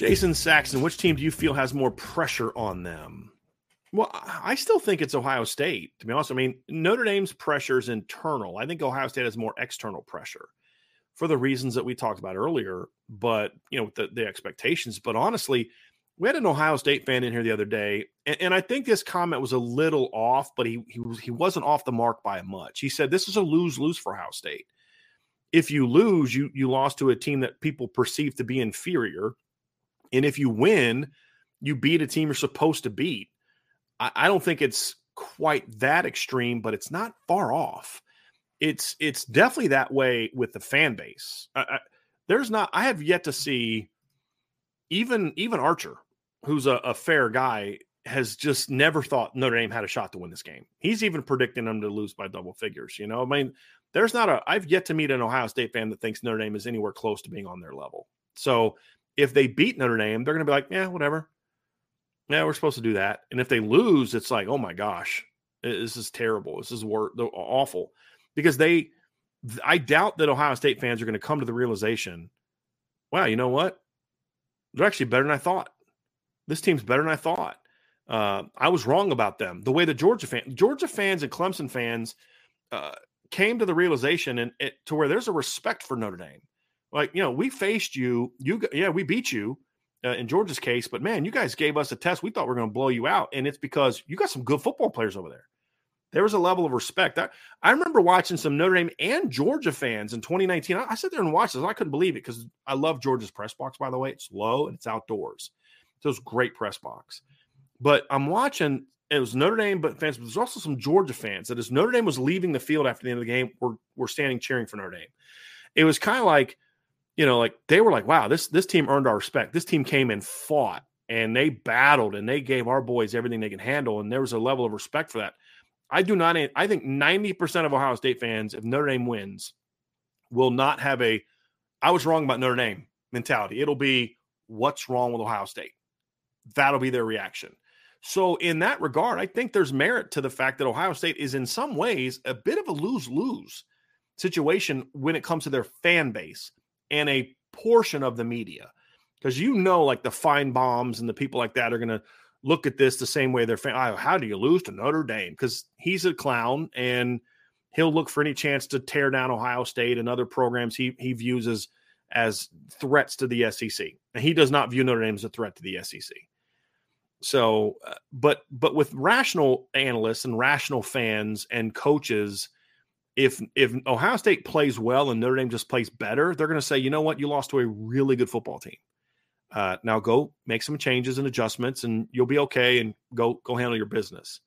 Jason Saxon, which team do you feel has more pressure on them? Well, I still think it's Ohio State, to be honest. I mean, Notre Dame's pressure is internal. I think Ohio State has more external pressure for the reasons that we talked about earlier, but, you know, the, the expectations. But honestly, we had an Ohio State fan in here the other day, and, and I think this comment was a little off, but he, he, was, he wasn't off the mark by much. He said, This is a lose lose for Ohio State. If you lose, you, you lost to a team that people perceive to be inferior and if you win, you beat a team you're supposed to beat. I, I don't think it's quite that extreme, but it's not far off. It's it's definitely that way with the fan base. I, I, there's not. I have yet to see even even Archer, who's a, a fair guy, has just never thought Notre Dame had a shot to win this game. He's even predicting them to lose by double figures. You know, I mean, there's not a. I've yet to meet an Ohio State fan that thinks Notre Dame is anywhere close to being on their level. So if they beat Notre Dame, they're going to be like, yeah, whatever. Yeah, we're supposed to do that. And if they lose, it's like, oh my gosh, this is terrible. This is wor- awful because they, I doubt that Ohio State fans are going to come to the realization, wow, you know what? They're actually better than I thought. This team's better than I thought. Uh, I was wrong about them. The way the Georgia fan, Georgia fans and Clemson fans uh, came to the realization and it, to where there's a respect for Notre Dame. Like, you know, we faced you. You, yeah, we beat you uh, in Georgia's case, but man, you guys gave us a test. We thought we are going to blow you out, and it's because you got some good football players over there. There was a level of respect. I, I remember watching some Notre Dame and Georgia fans in 2019. I, I sat there and watched this. I couldn't believe it because I love Georgia's press box. By the way, it's low and it's outdoors. So it's great press box. But I'm watching. It was Notre Dame, but fans. But there's also some Georgia fans that as Notre Dame was leaving the field after the end of the game, were were standing cheering for Notre Dame. It was kind of like you know, like they were like, wow, this this team earned our respect. This team came and fought and they battled and they gave our boys everything they can handle. And there was a level of respect for that. I do not, I think 90% of Ohio State fans, if Notre Dame wins, will not have a, I was wrong about Notre Dame mentality. It'll be, what's wrong with Ohio State? That'll be their reaction. So, in that regard, I think there's merit to the fact that Ohio State is in some ways a bit of a lose lose situation when it comes to their fan base and a portion of the media because you know like the Finebaums and the people like that are going to look at this the same way they're fan- oh, how do you lose to notre dame? Because he's a clown and he'll look for any chance to tear down ohio state and other programs he, he views as as threats to the sec and he does not view notre dame as a threat to the sec so uh, but but with rational analysts and rational fans and coaches if if Ohio State plays well and Notre Dame just plays better, they're going to say, you know what, you lost to a really good football team. Uh, now go make some changes and adjustments, and you'll be okay, and go go handle your business.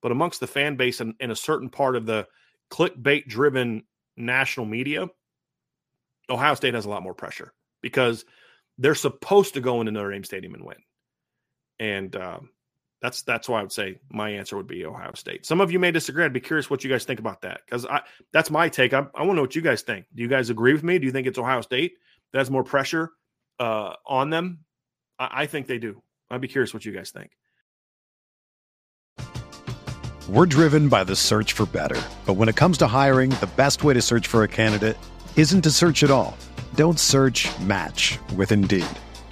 But amongst the fan base and, and a certain part of the clickbait driven national media, Ohio State has a lot more pressure because they're supposed to go into Notre Dame Stadium and win. And um, that's that's why I would say my answer would be Ohio State. Some of you may disagree. I'd be curious what you guys think about that because I that's my take. I, I want to know what you guys think. Do you guys agree with me? Do you think it's Ohio State that has more pressure uh, on them? I, I think they do. I'd be curious what you guys think. We're driven by the search for better. But when it comes to hiring, the best way to search for a candidate isn't to search at all. Don't search match with Indeed.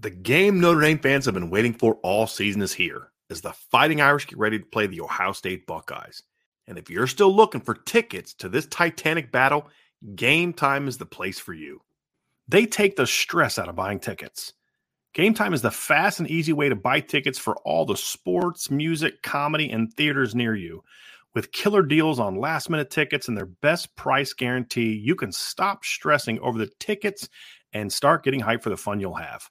The game Notre Dame fans have been waiting for all season is here as the Fighting Irish get ready to play the Ohio State Buckeyes. And if you're still looking for tickets to this titanic battle, Game Time is the place for you. They take the stress out of buying tickets. Game Time is the fast and easy way to buy tickets for all the sports, music, comedy, and theaters near you. With killer deals on last minute tickets and their best price guarantee, you can stop stressing over the tickets and start getting hyped for the fun you'll have.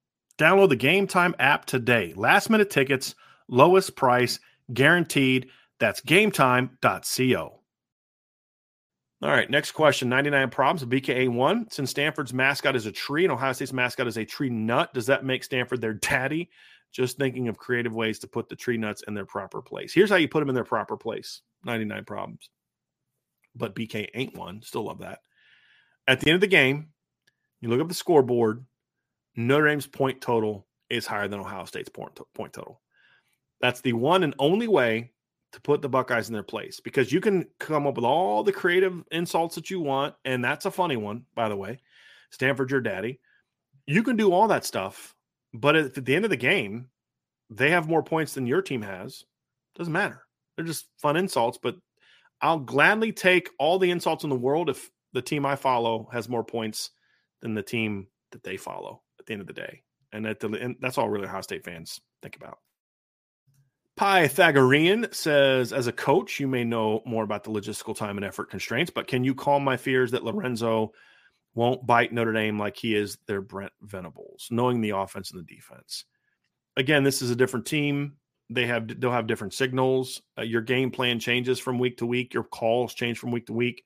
Download the Game Time app today. Last minute tickets, lowest price, guaranteed. That's gametime.co. All right, next question 99 problems. BKA1. Since Stanford's mascot is a tree and Ohio State's mascot is a tree nut, does that make Stanford their daddy? Just thinking of creative ways to put the tree nuts in their proper place. Here's how you put them in their proper place 99 problems. But BK ain't one. Still love that. At the end of the game, you look up the scoreboard. Notre Dame's point total is higher than Ohio State's point, point total. That's the one and only way to put the Buckeyes in their place because you can come up with all the creative insults that you want. And that's a funny one, by the way. Stanford, your daddy. You can do all that stuff. But at the end of the game, they have more points than your team has. Doesn't matter. They're just fun insults. But I'll gladly take all the insults in the world if the team I follow has more points than the team that they follow at the end of the day. And, at the, and that's all really Ohio State fans think about. Pythagorean says, as a coach, you may know more about the logistical time and effort constraints, but can you calm my fears that Lorenzo won't bite Notre Dame like he is their Brent Venables, knowing the offense and the defense? Again, this is a different team. They have they'll have different signals. Uh, your game plan changes from week to week. Your calls change from week to week.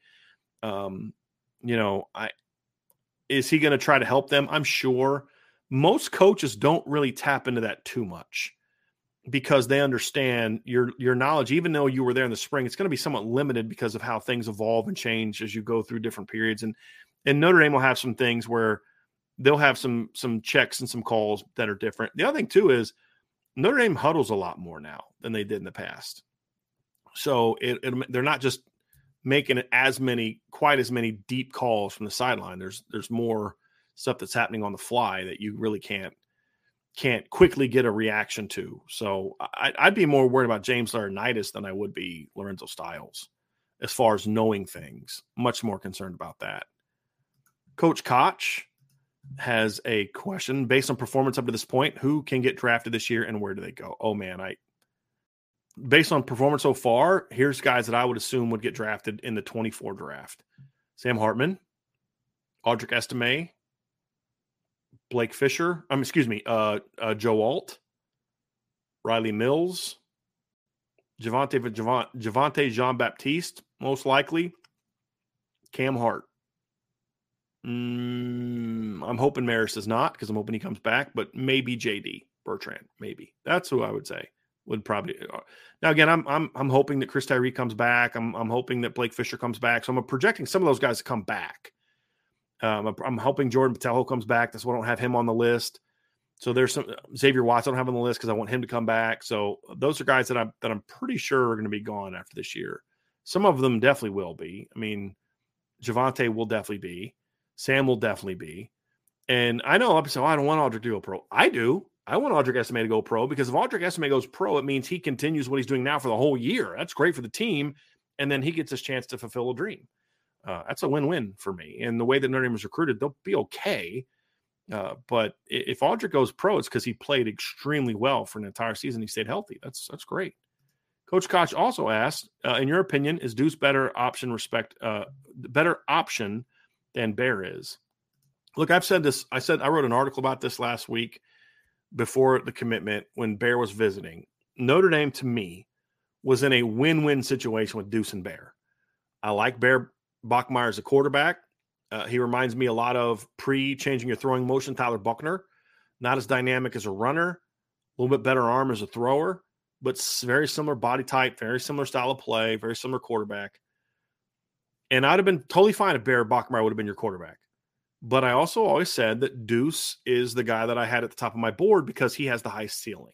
Um, you know, I is he going to try to help them? I'm sure. Most coaches don't really tap into that too much because they understand your your knowledge even though you were there in the spring it's going to be somewhat limited because of how things evolve and change as you go through different periods and and Notre Dame will have some things where they'll have some some checks and some calls that are different. The other thing too is Notre Dame huddles a lot more now than they did in the past. So it, it, they're not just making as many quite as many deep calls from the sideline. There's there's more stuff that's happening on the fly that you really can't can't quickly get a reaction to. So I, would be more worried about James Laurinaitis than I would be Lorenzo Styles as far as knowing things. Much more concerned about that. Coach Koch, has a question based on performance up to this point. Who can get drafted this year and where do they go? Oh man, I based on performance so far, here's guys that I would assume would get drafted in the 24 draft. Sam Hartman, Audric Estime, Blake Fisher, um, excuse me, uh, uh Joe Alt, Rylie Mills, Javontae Javontae Jean Baptiste, most likely, Cam Hart. Mm, I'm hoping Marist is not because I'm hoping he comes back, but maybe JD Bertrand, maybe that's who I would say would probably. Uh, now again, I'm I'm I'm hoping that Chris Tyree comes back. I'm I'm hoping that Blake Fisher comes back. So I'm projecting some of those guys to come back. Um, I'm hoping Jordan Botelho comes back. That's why I don't have him on the list. So there's some Xavier Watts I don't have on the list because I want him to come back. So those are guys that I'm that I'm pretty sure are going to be gone after this year. Some of them definitely will be. I mean, Javontae will definitely be. Sam will definitely be. And I know I'm saying, oh, I don't want Audric to pro. I do. I want Audric Estime to go pro because if Audric Estime goes pro, it means he continues what he's doing now for the whole year. That's great for the team. And then he gets his chance to fulfill a dream. Uh, that's a win-win for me. And the way that Notre Dame was recruited, they'll be okay. Uh, but if Audric goes pro, it's because he played extremely well for an entire season. He stayed healthy. That's that's great. Coach Koch also asked, uh, in your opinion, is Deuce better option respect uh, better option than Bear is? Look, I've said this. I said I wrote an article about this last week before the commitment when Bear was visiting. Notre Dame to me was in a win-win situation with Deuce and Bear. I like Bear Bachmeier as a quarterback. Uh, he reminds me a lot of pre changing your throwing motion, Tyler Buchner. Not as dynamic as a runner, a little bit better arm as a thrower, but very similar body type, very similar style of play, very similar quarterback. And I'd have been totally fine if Bear Bachmeier would have been your quarterback. But I also always said that Deuce is the guy that I had at the top of my board because he has the high ceiling.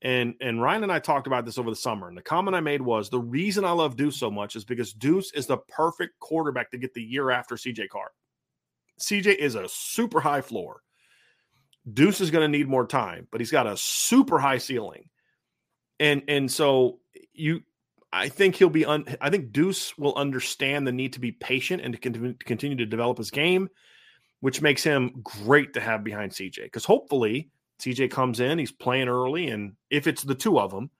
And and Ryan and I talked about this over the summer. And the comment I made was the reason I love Deuce so much is because Deuce is the perfect quarterback to get the year after CJ Carr. CJ is a super high floor. Deuce is going to need more time, but he's got a super high ceiling. And and so you I think he'll be un, I think Deuce will understand the need to be patient and to continue to develop his game, which makes him great to have behind CJ. Because hopefully CJ comes in, he's playing early, and if it's the two of them,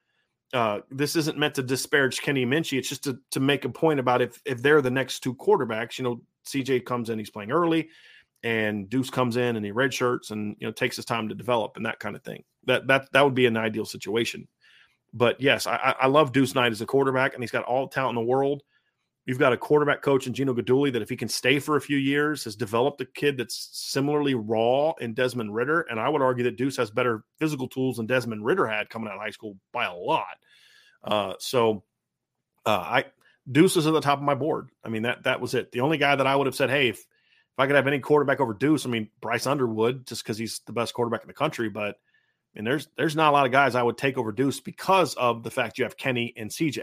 uh, this isn't meant to disparage Kenny Minchey. It's just to, to make a point about if if they're the next two quarterbacks, you know, CJ comes in, he's playing early, and Deuce comes in and he red shirts and you know takes his time to develop and that kind of thing. That that that would be an ideal situation. But yes, I, I love Deuce Knight as a quarterback, and he's got all the talent in the world. You've got a quarterback coach in Gino Guidugli that, if he can stay for a few years, has developed a kid that's similarly raw in Desmond Ridder. And I would argue that Deuce has better physical tools than Desmond Ridder had coming out of high school by a lot. Uh, so uh, I Deuce is at the top of my board. I mean that that was it. The only guy that I would have said, hey, if if I could have any quarterback over Deuce, I mean Bryce Underwood, just because he's the best quarterback in the country. But and there's there's not a lot of guys I would take over Deuce because of the fact you have Kenny and CJ.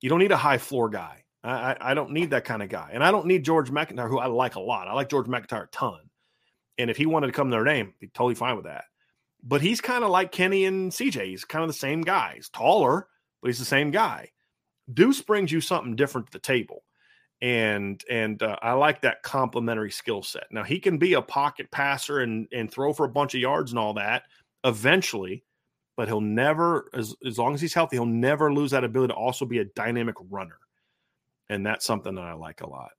You don't need a high floor guy. I, I don't need that kind of guy. And I don't need George MacIntyre, who I like a lot. I like George MacIntyre a ton. And if he wanted to come to Notre Dame, be totally fine with that. But he's kind of like Kenny and CJ. He's kind of the same guy. He's taller, but he's the same guy. Deuce brings you something different to the table. And and uh, I like that complementary skill set. Now he can be a pocket passer and and throw for a bunch of yards and all that eventually, but he'll never, as, as long as he's healthy, he'll never lose that ability to also be a dynamic runner. And that's something that I like a lot.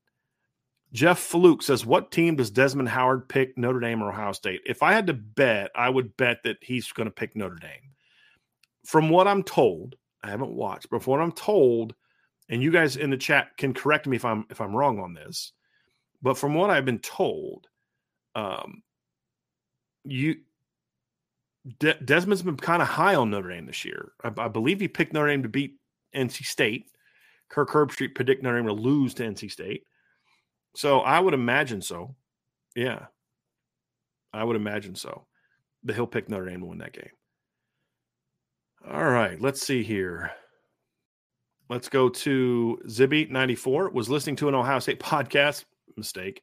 Jeff Fluke says, What team does Desmond Howard pick, Notre Dame or Ohio State? If I had to bet, I would bet that he's going to pick Notre Dame. From what I'm told, I haven't watched, but from what I'm told, and you guys in the chat can correct me if I'm if I'm wrong on this, but from what I've been told, um, you De- Desmond's been kind of high on Notre Dame this year. I, I, believe he picked Notre Dame to beat NC State. Kirk Herbstreit predict Notre Dame to lose to NC State. So I would imagine so. Yeah. I would imagine so. But he'll pick Notre Dame to win that game. All right. Let's see here. Let's go to Zibby94. Was listening to an Ohio State podcast. Mistake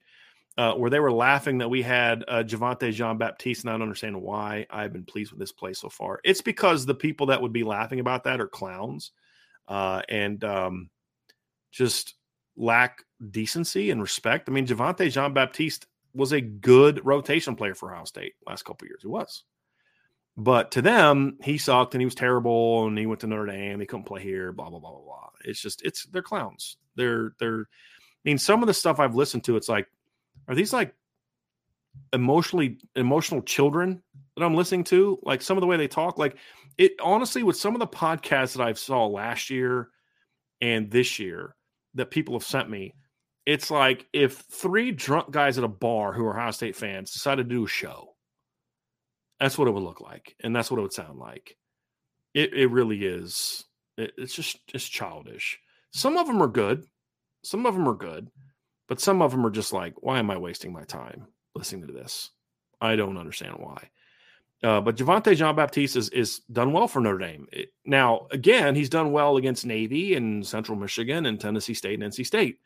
uh, where they were laughing that we had uh, Javontae Jean Baptiste, and I don't understand why. I've been pleased with this play so far. It's because the people that would be laughing about that are clowns uh, and um, just lack decency and respect. I mean, Javontae Jean Baptiste was a good rotation player for Ohio State last couple years. He was. But to them, he sucked and he was terrible and he went to Notre Dame. He couldn't play here, blah, blah, blah, blah, blah. It's just, it's, they're clowns. They're, they're, I mean, some of the stuff I've listened to, it's like, are these like emotionally, emotional children that I'm listening to? Like some of the way they talk, like it honestly, with some of the podcasts that I've saw last year and this year that people have sent me, it's like if three drunk guys at a bar who are Ohio State fans decided to do a show that's what it would look like, and that's what it would sound like. It it really is. It, it's just it's childish. Some of them are good, some of them are good, but some of them are just like, why am I wasting my time listening to this? I don't understand why. Uh, but Javontae Jean Baptiste is, is done well for Notre Dame. It, now, again, he's done well against Navy and Central Michigan and Tennessee State and NC State.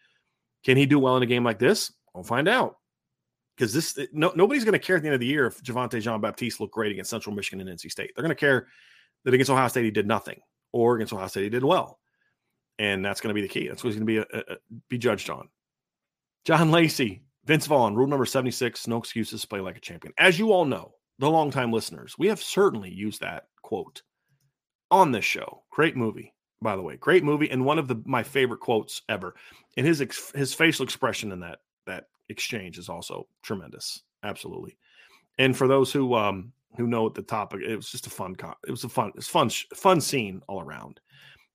Can he do well in a game like this? We'll find out because this no, nobody's going to care at the end of the year if Javontae Jean Baptiste looked great against Central Michigan and NC State. They're going to care that against Ohio State he did nothing, or against Ohio State he did well, and that's going to be the key. That's what he's going to be a, uh, a, uh, be judged on. John Lacey, Vince Vaughn, rule number seventy six: no excuses, play like a champion. As you all know, the longtime listeners, we have certainly used that quote on this show. Great movie, by the way, great movie, and one of the my favorite quotes ever. And his ex, his facial expression in that that exchange is also tremendous. Absolutely. And for those who um who know the topic, it was just a fun it was a fun it's fun fun scene all around.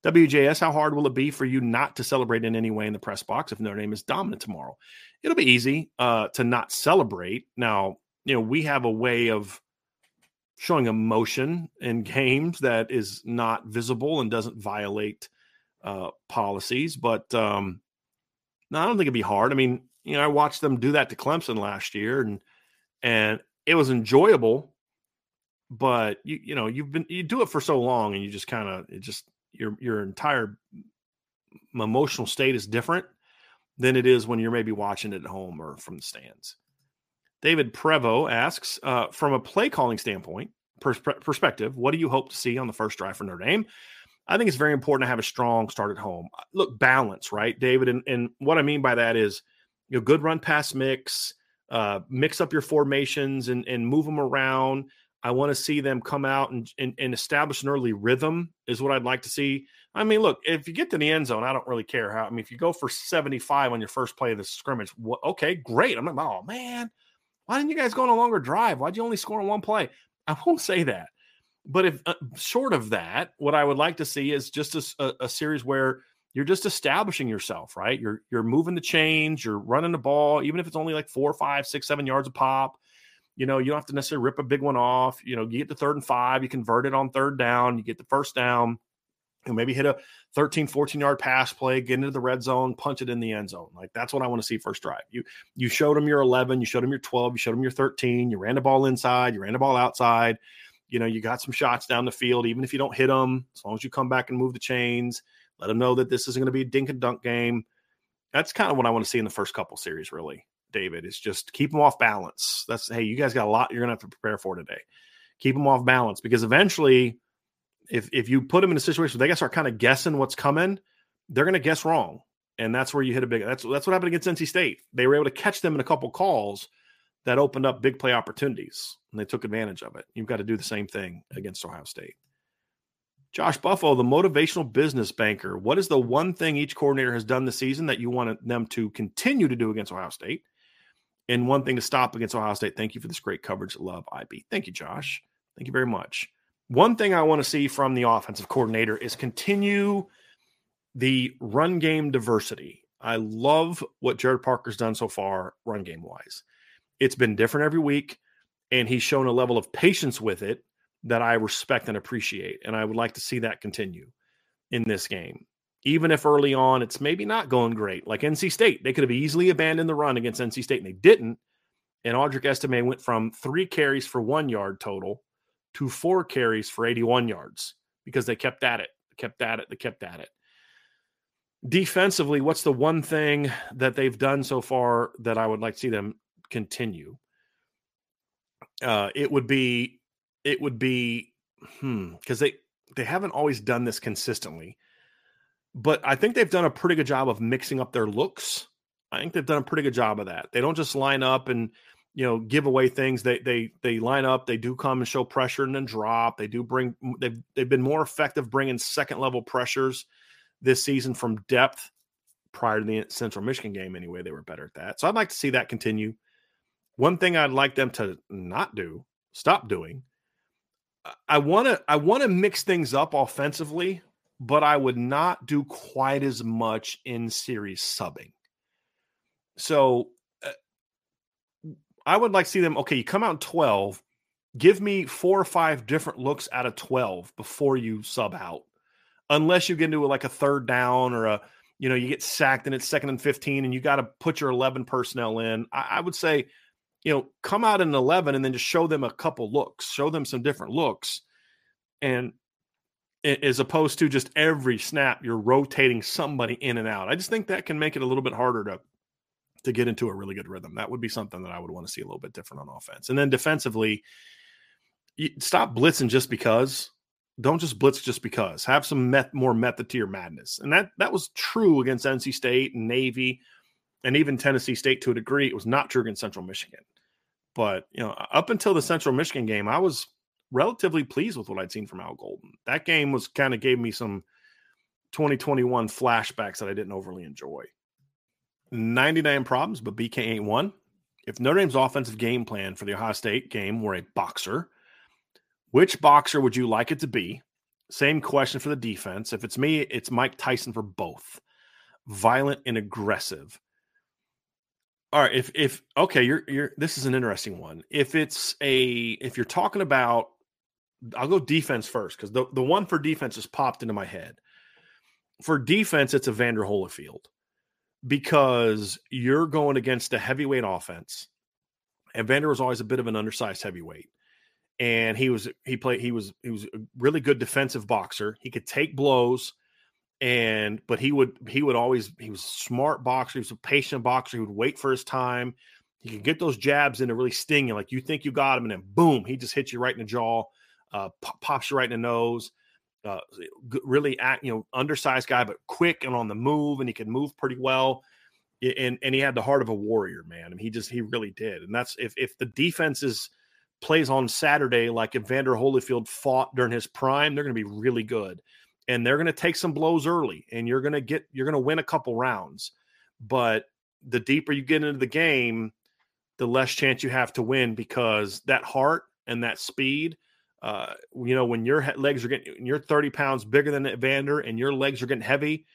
WJS, how hard will it be for you not to celebrate in any way in the press box if Notre Dame is dominant tomorrow? It'll be easy uh, to not celebrate. Now, you know, we have a way of showing emotion in games that is not visible and doesn't violate uh, policies. But um, no, I don't think it'd be hard. I mean, you know, I watched them do that to Clemson last year, and and it was enjoyable. But you you know you've been you do it for so long, and you just kind of it just your your entire emotional state is different than it is when you're maybe watching it at home or from the stands. David Prevo asks, uh, from a play calling standpoint, pers- perspective, what do you hope to see on the first drive for Notre Dame? I think it's very important to have a strong start at home. Look, balance, right, David? And, and what I mean by that is you know, good run pass mix, uh, mix up your formations and, and move them around. I want to see them come out and, and, and, establish an early rhythm is what I'd like to see. I mean, look, if you get to the end zone, I don't really care how. I mean, if you go for 75 on your first play of the scrimmage, well, okay, great. I'm like, oh man, why didn't you guys go on a longer drive? Why'd you only score on one play? I won't say that. But if uh, short of that, what I would like to see is just a, a, a series where you're just establishing yourself, right? You're you're moving the chains, you're running the ball, even if it's only like four, five, six, seven yards a pop. You know, you don't have to necessarily rip a big one off. You know, you get the third and five, you convert it on third down, you get the first down, and maybe hit a 13, 14 yard pass play, get into the red zone, punch it in the end zone. Like that's what I want to see first drive. You you showed them your 11, you showed them your 12, you showed them your 13, you ran the ball inside, you ran the ball outside. You know, you got some shots down the field, even if you don't hit them, as long as you come back and move the chains let them know that this isn't going to be a dink and dunk game. That's kind of what I want to see in the first couple series, really, David. Is just keep them off balance. That's hey, you guys got a lot you're going to have to prepare for today. Keep them off balance because eventually, if if you put them in a situation where they got to start kind of guessing what's coming, they're going to guess wrong, and that's where you hit a big. That's that's what happened against NC State. They were able to catch them in a couple calls that opened up big play opportunities, and they took advantage of it. You've got to do the same thing against Ohio State. Josh Buffalo, the motivational business banker. What is the one thing each coordinator has done this season that you want them to continue to do against Ohio State? And one thing to stop against Ohio State. Thank you for this great coverage. Love IB. Thank you, Josh. Thank you very much. One thing I want to see from the offensive coordinator is continue the run game diversity. I love what Gerad Parker's done so far, run game wise. It's been different every week, and he's shown a level of patience with it that I respect and appreciate. And I would like to see that continue in this game. Even if early on it's maybe not going great, like NC State, they could have easily abandoned the run against NC State and they didn't. And Audric Estime went from three carries for one yard total to four carries for 81 yards because they kept at it, kept at it, they kept at it. Defensively, what's the one thing that they've done so far that I would like to see them continue? Uh, it would be it would be hmm because they they haven't always done this consistently but i think they've done a pretty good job of mixing up their looks I think they've done a pretty good job of that. They don't just line up and you know give away things. They they they line up. They do come and show pressure and then drop. They do bring. They've they've been more effective bringing second level pressures this season from depth. Prior to the Central Michigan game, anyway, they were better at that. So I'd like to see that continue. One thing I'd like them to not do, stop doing. I want to I want to mix things up offensively, but I would not do quite as much in series subbing. So I would like to see them. Okay, you come out in twelve. Give me four or five different looks out of twelve before you sub out, unless you get into like a third down or a you know you get sacked and it's second and fifteen and you got to put your eleven personnel in. I, I would say you know, come out in 11 and then just show them a couple looks, show them some different looks. And as opposed to just every snap, you're rotating somebody in and out. I just think that can make it a little bit harder to to get into a really good rhythm. That would be something that I would want to see a little bit different on offense. And then defensively, stop blitzing just because. Don't just blitz just because. Have some met, more method to your madness. And that that was true against NC State and Navy and even Tennessee State to a degree. It was not true against Central Michigan. But you know, up until the Central Michigan game, I was relatively pleased with what I'd seen from Al Golden. That game was kind of gave me some 2021 flashbacks that I didn't overly enjoy. 99 problems, but BK ain't one. If Notre Dame's offensive game plan for the Ohio State game were a boxer, which boxer would you like it to be? Same question for the defense. If it's me, it's Mike Tyson for both violent and aggressive. All right, if if okay, you're you're this is an interesting one. If it's a if you're talking about I'll go defense first because the, the one for defense has popped into my head. For defense, it's Evander Holyfield because you're going against a heavyweight offense. And Vander was always a bit of an undersized heavyweight. And he was he played he was he was a really good defensive boxer. He could take blows and but he would he would always he was a smart boxer he was a patient boxer he would wait for his time he could get those jabs in to really sting you like you think you got him and then boom he just hits you right in the jaw uh, pops you right in the nose uh, really act you know undersized guy but quick and on the move and he could move pretty well and and he had the heart of a warrior man and he just he really did and that's if if the defense is plays on Saturday like Evander Holyfield fought during his prime they're going to be really good and they're going to take some blows early and you're going to get you're going to win a couple rounds but the deeper you get into the game the less chance you have to win because that heart and that speed uh, you know when your legs are getting you're 30 pounds bigger than Evander and your legs are getting heavy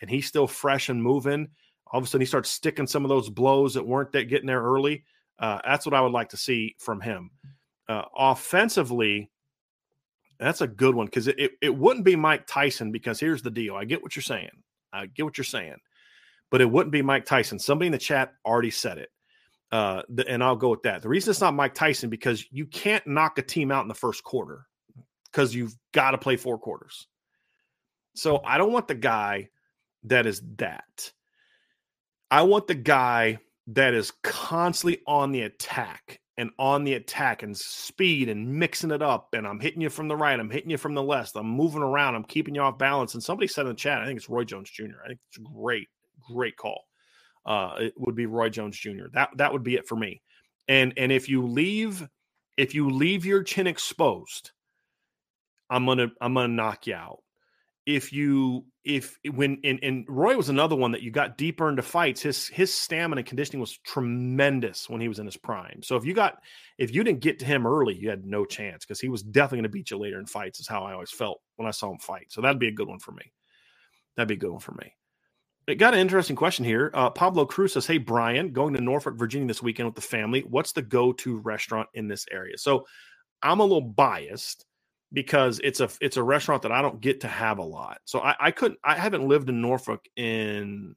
and he's still fresh and moving all of a sudden he starts sticking some of those blows that weren't that getting there early uh, that's what i would like to see from him uh, offensively that's a good one because it, it, it wouldn't be Mike Tyson because here's the deal. I get what you're saying. I get what you're saying, but it wouldn't be Mike Tyson. Somebody in the chat already said it. Uh, and I'll go with that. The reason it's not Mike Tyson because you can't knock a team out in the first quarter because you've got to play four quarters. So I don't want the guy that is that. I want the guy that is constantly on the attack and on the attack and speed and mixing it up. And I'm hitting you from the right. I'm hitting you from the left. I'm moving around. I'm keeping you off balance. And somebody said in the chat, I think it's Roy Jones Jr. I think it's a great, great call. Uh, it would be Roy Jones Jr. That that would be it for me. And and if you leave, if you leave your chin exposed, I'm gonna I'm gonna knock you out if you if when and, and Roy was another one that you got deeper into fights, his his stamina conditioning was tremendous when he was in his prime. So if you got if you didn't get to him early, you had no chance because he was definitely to beat you later in fights. Is how I always felt when I saw him fight. So that'd be a good one for me. That'd be a good one for me. It got an interesting question here. Uh, Pablo Cruz says, "Hey Brian, going to Norfolk, Virginia this weekend with the family. What's the go-to restaurant in this area?" So I'm a little biased because it's a it's a restaurant that I don't get to have a lot. So I, I couldn't I haven't lived in Norfolk in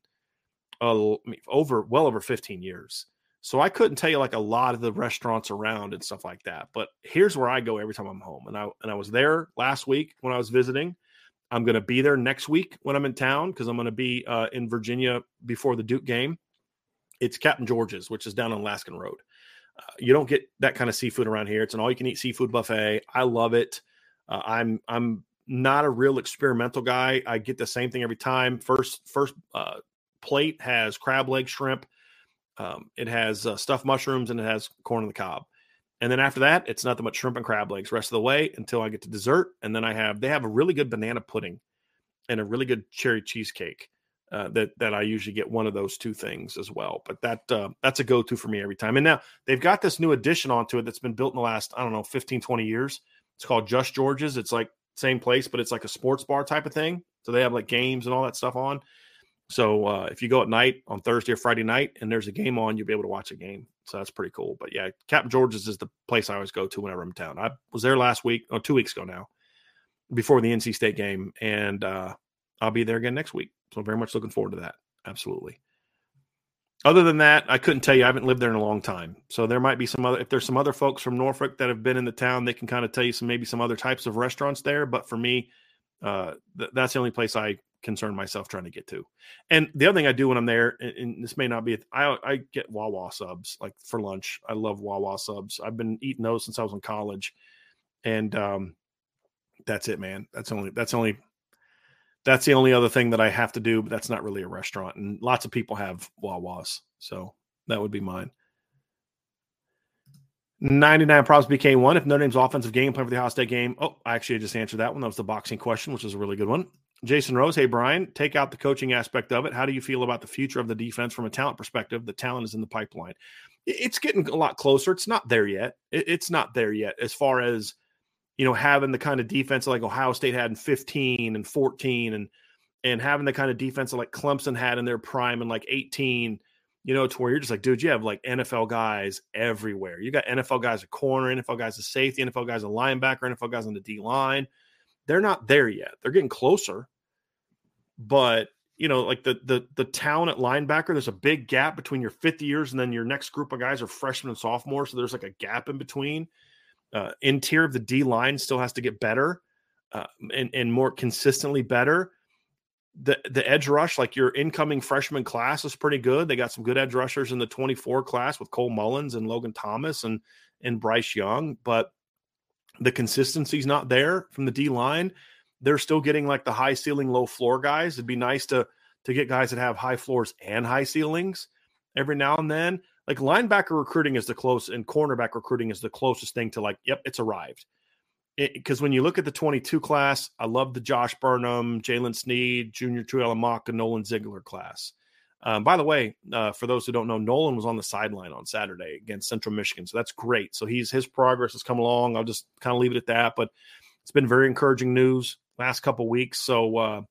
over well over 15 years. So I couldn't tell you like a lot of the restaurants around and stuff like that. But here's where I go every time I'm home. And I and I was there last week when I was visiting. I'm going to be there next week when I'm in town because I'm going to be uh, in Virginia before the Duke game. It's Captain George's, which is down on Laskin Road. Uh, you don't get that kind of seafood around here. It's an all you can eat seafood buffet. I love it. Uh, I'm I'm not a real experimental guy. I get the same thing every time. First first uh, plate has crab leg shrimp, um, it has uh, stuffed mushrooms, and it has corn on the cob. And then after that, it's nothing but shrimp and crab legs rest of the way until I get to dessert. And then I have they have a really good banana pudding and a really good cherry cheesecake. Uh, that that I usually get one of those two things as well. But that uh, that's a go to for me every time. And now they've got this new addition onto it that's been built in the last I don't know 15 20 years. It's called Just George's. It's like same place, but it's like a sports bar type of thing. So they have like games and all that stuff on. So uh, if you go at night on Thursday or Friday night and there's a game on, you'll be able to watch a game. So that's pretty cool. But yeah, Captain George's is the place I always go to whenever I'm in town. I was there last week, or two weeks ago now, before the NC State game, and uh, I'll be there again next week. So I'm very much looking forward to that. Absolutely. Other than that, I couldn't tell you. I haven't lived there in a long time. So there might be some other, if there's some other folks from Norfolk that have been in the town, they can kind of tell you some, maybe some other types of restaurants there. But for me, uh, th- that's the only place I concern myself trying to get to. And the other thing I do when I'm there, and, and this may not be, I, I get Wawa subs like for lunch. I love Wawa subs. I've been eating those since I was in college. And, um, that's it, man. That's only, that's only that's the only other thing that I have to do, but that's not really a restaurant. And lots of people have Wawas. So that would be mine. 99 props BK one. If Notre Dame's offensive game plan for the Ohio State game. Oh, I actually just answered that one. That was the boxing question, which is a really good one. Jason Rose, hey Brian, take out the coaching aspect of it. How do you feel about the future of the defense from a talent perspective? The talent is in the pipeline. It's getting a lot closer. It's not there yet. It's not there yet as far as you know, having the kind of defense like Ohio State had in 15 and 14 and and having the kind of defense like Clemson had in their prime in like 18, you know, to where you're just like, dude, you have like NFL guys everywhere. You got NFL guys at corner, NFL guys at safety, NFL guys at linebacker, NFL guys on the D line. They're not there yet. They're getting closer. But you know, like the the the talent at linebacker, there's a big gap between your fifth years and then your next group of guys are freshmen and sophomores. So there's like a gap in between. Uh, interior of the D line still has to get better uh, and, and more consistently better. The the edge rush, like your incoming freshman class, is pretty good. They got some good edge rushers in the 24 class with Cole Mullins and Loghan Thomas and and Bryce Young, but the consistency's not there from the D line. They're still getting like the high ceiling, low floor guys. It'd be nice to to get guys that have high floors and high ceilings every now and then like linebacker recruiting is the close and cornerback recruiting is the closest thing to like, yep, it's arrived. Because when you look at the 22 class, I love the Josh Burnham, Jaylen Sneed, Junior Tuihalamaka, Nolan Ziegler class. Um, by the way, uh, for those who don't know, Nolan was on the sideline on Saturday against Central Michigan, so that's great. So he's his progress has come along. I'll just kind of leave it at that, but it's been very encouraging news last couple weeks. So uh,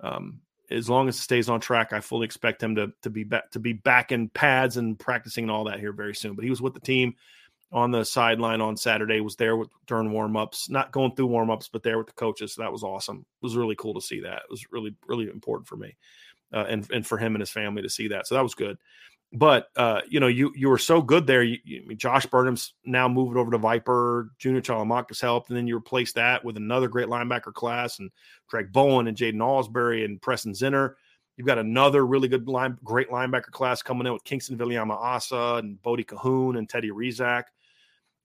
um, as long as it stays on track, I fully expect him to to be back to be back in pads and practicing and all that here very soon. But he was with the team on the sideline on Saturday, was there with, during warmups, not going through warmups, but there with the coaches. So that was awesome. It was really cool to see that. It was really really important for me, uh, and and for him and his family to see that. So that was good. But uh, you know, you you were so good there. You, you, Josh Burnham's now moving over to Viper. Junior Tuihalamaka's helped, and then you replace that with another great linebacker class and Greg Bowen and Jaiden Ausberry and Preston Zinter. You've got another really good line, great linebacker class coming in with Kingston Viliama Asa and Bodie Cahoon and Teddy Rezac.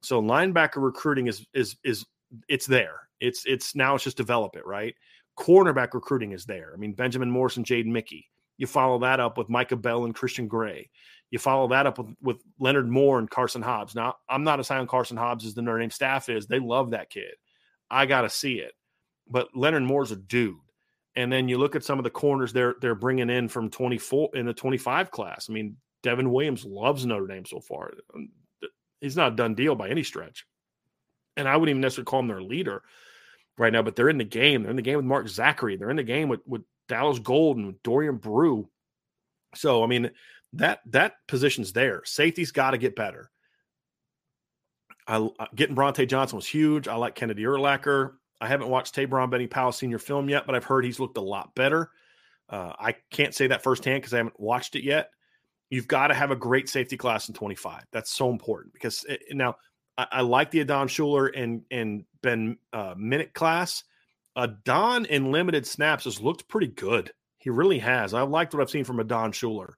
So linebacker recruiting is is is it's there. It's it's now it's just develop it right. Cornerback recruiting is there. I mean Benjamin Morris and Jaden Mickey. You follow that up with Micah Bell and Christian Gray. You follow that up with, with Leonard Moore and Carson Hobbs. Now, I'm not as high on Carson Hobbs as the Notre Dame staff is. They love that kid. I got to see it. But Leonard Moore's a dude. And then you look at some of the corners they're they're bringing in from 24 in the 25 class. I mean, Devin Williams loves Notre Dame so far. Um, he's not a done deal by any stretch. And I wouldn't even necessarily call him their leader right now, but they're in the game. They're in the game with Mark Zachary. They're in the game with, with Dallas Golden, Dorian Brew. So I mean that that position's there. Safety's got to get better. I getting Brauntae Johnson was huge. I like Kennedy Urlacher. I haven't watched Taybron Benny Powell senior film yet, but I've heard he's looked a lot better. Uh, I can't say that firsthand because I haven't watched it yet. You've got to have a great safety class in 25. That's so important because it, eh, now I, I, like the Adon Shuler and and Ben uh, Minich class, Adon in limited snaps has looked pretty good. He really has. I've liked what I've seen from Adon Shuler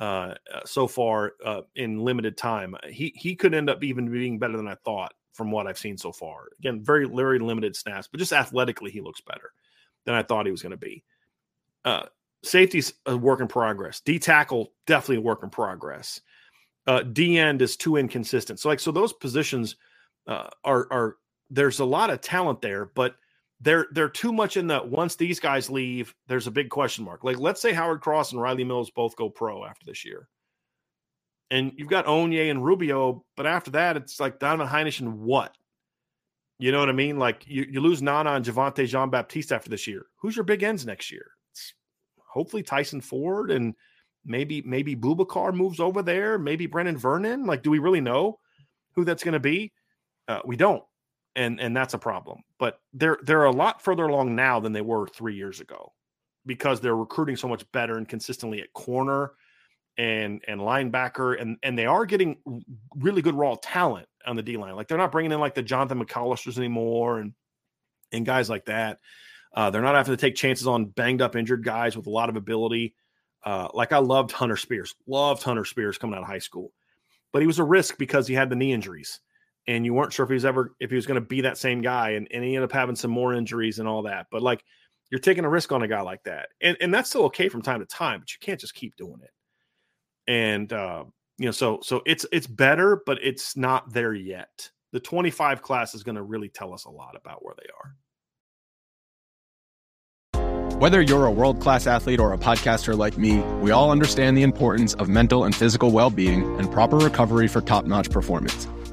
uh, uh, so far uh, in limited time. He he could end up even being better than I thought from what I've seen so far. Again, very very limited snaps, but just athletically he looks better than I thought he was going to be. Uh, safety's a work in progress. D tackle definitely a work in progress. Uh, D end is too inconsistent. So like so those positions uh, are are there's a lot of talent there, but they're they're too much in the once these guys leave, there's a big question mark. Like let's say Howard Cross and Rylie Mills both go pro after this year. And you've got Onye and Rubio, but after that, it's like Donovan Hinish and what? You know what I mean? Like you, you lose Nana and Javontae Jean Baptiste after this year. Who's your big ends next year? It's hopefully Tyson Ford and maybe maybe Boubacar moves over there. Maybe Brenan Vernon. Like, do we really know who that's going to be? Uh, we don't and and that's a problem. But they're they're a lot further along now than they were three years ago because they're recruiting so much better and consistently at corner and and linebacker and and they are getting really good raw talent on the D line. Like they're not bringing in like the Jonathan McAllisters anymore and and guys like that. Uh, they're not having to take chances on banged up injured guys with a lot of ability. Uh, like I loved Hunter Spears, loved Hunter Spears coming out of high school, but he was a risk because he had the knee injuries and you weren't sure if he was ever if he was going to be that same guy and, and he ended up having some more injuries and all that but like you're taking a risk on a guy like that and, and that's still okay from time to time but you can't just keep doing it. And uh, you know so so it's it's better but it's not there yet. The 25 class is going to really tell us a lot about where they are. Whether you're a world-class athlete or a podcaster like me we all understand the importance of mental and physical well-being and proper recovery for top-notch performance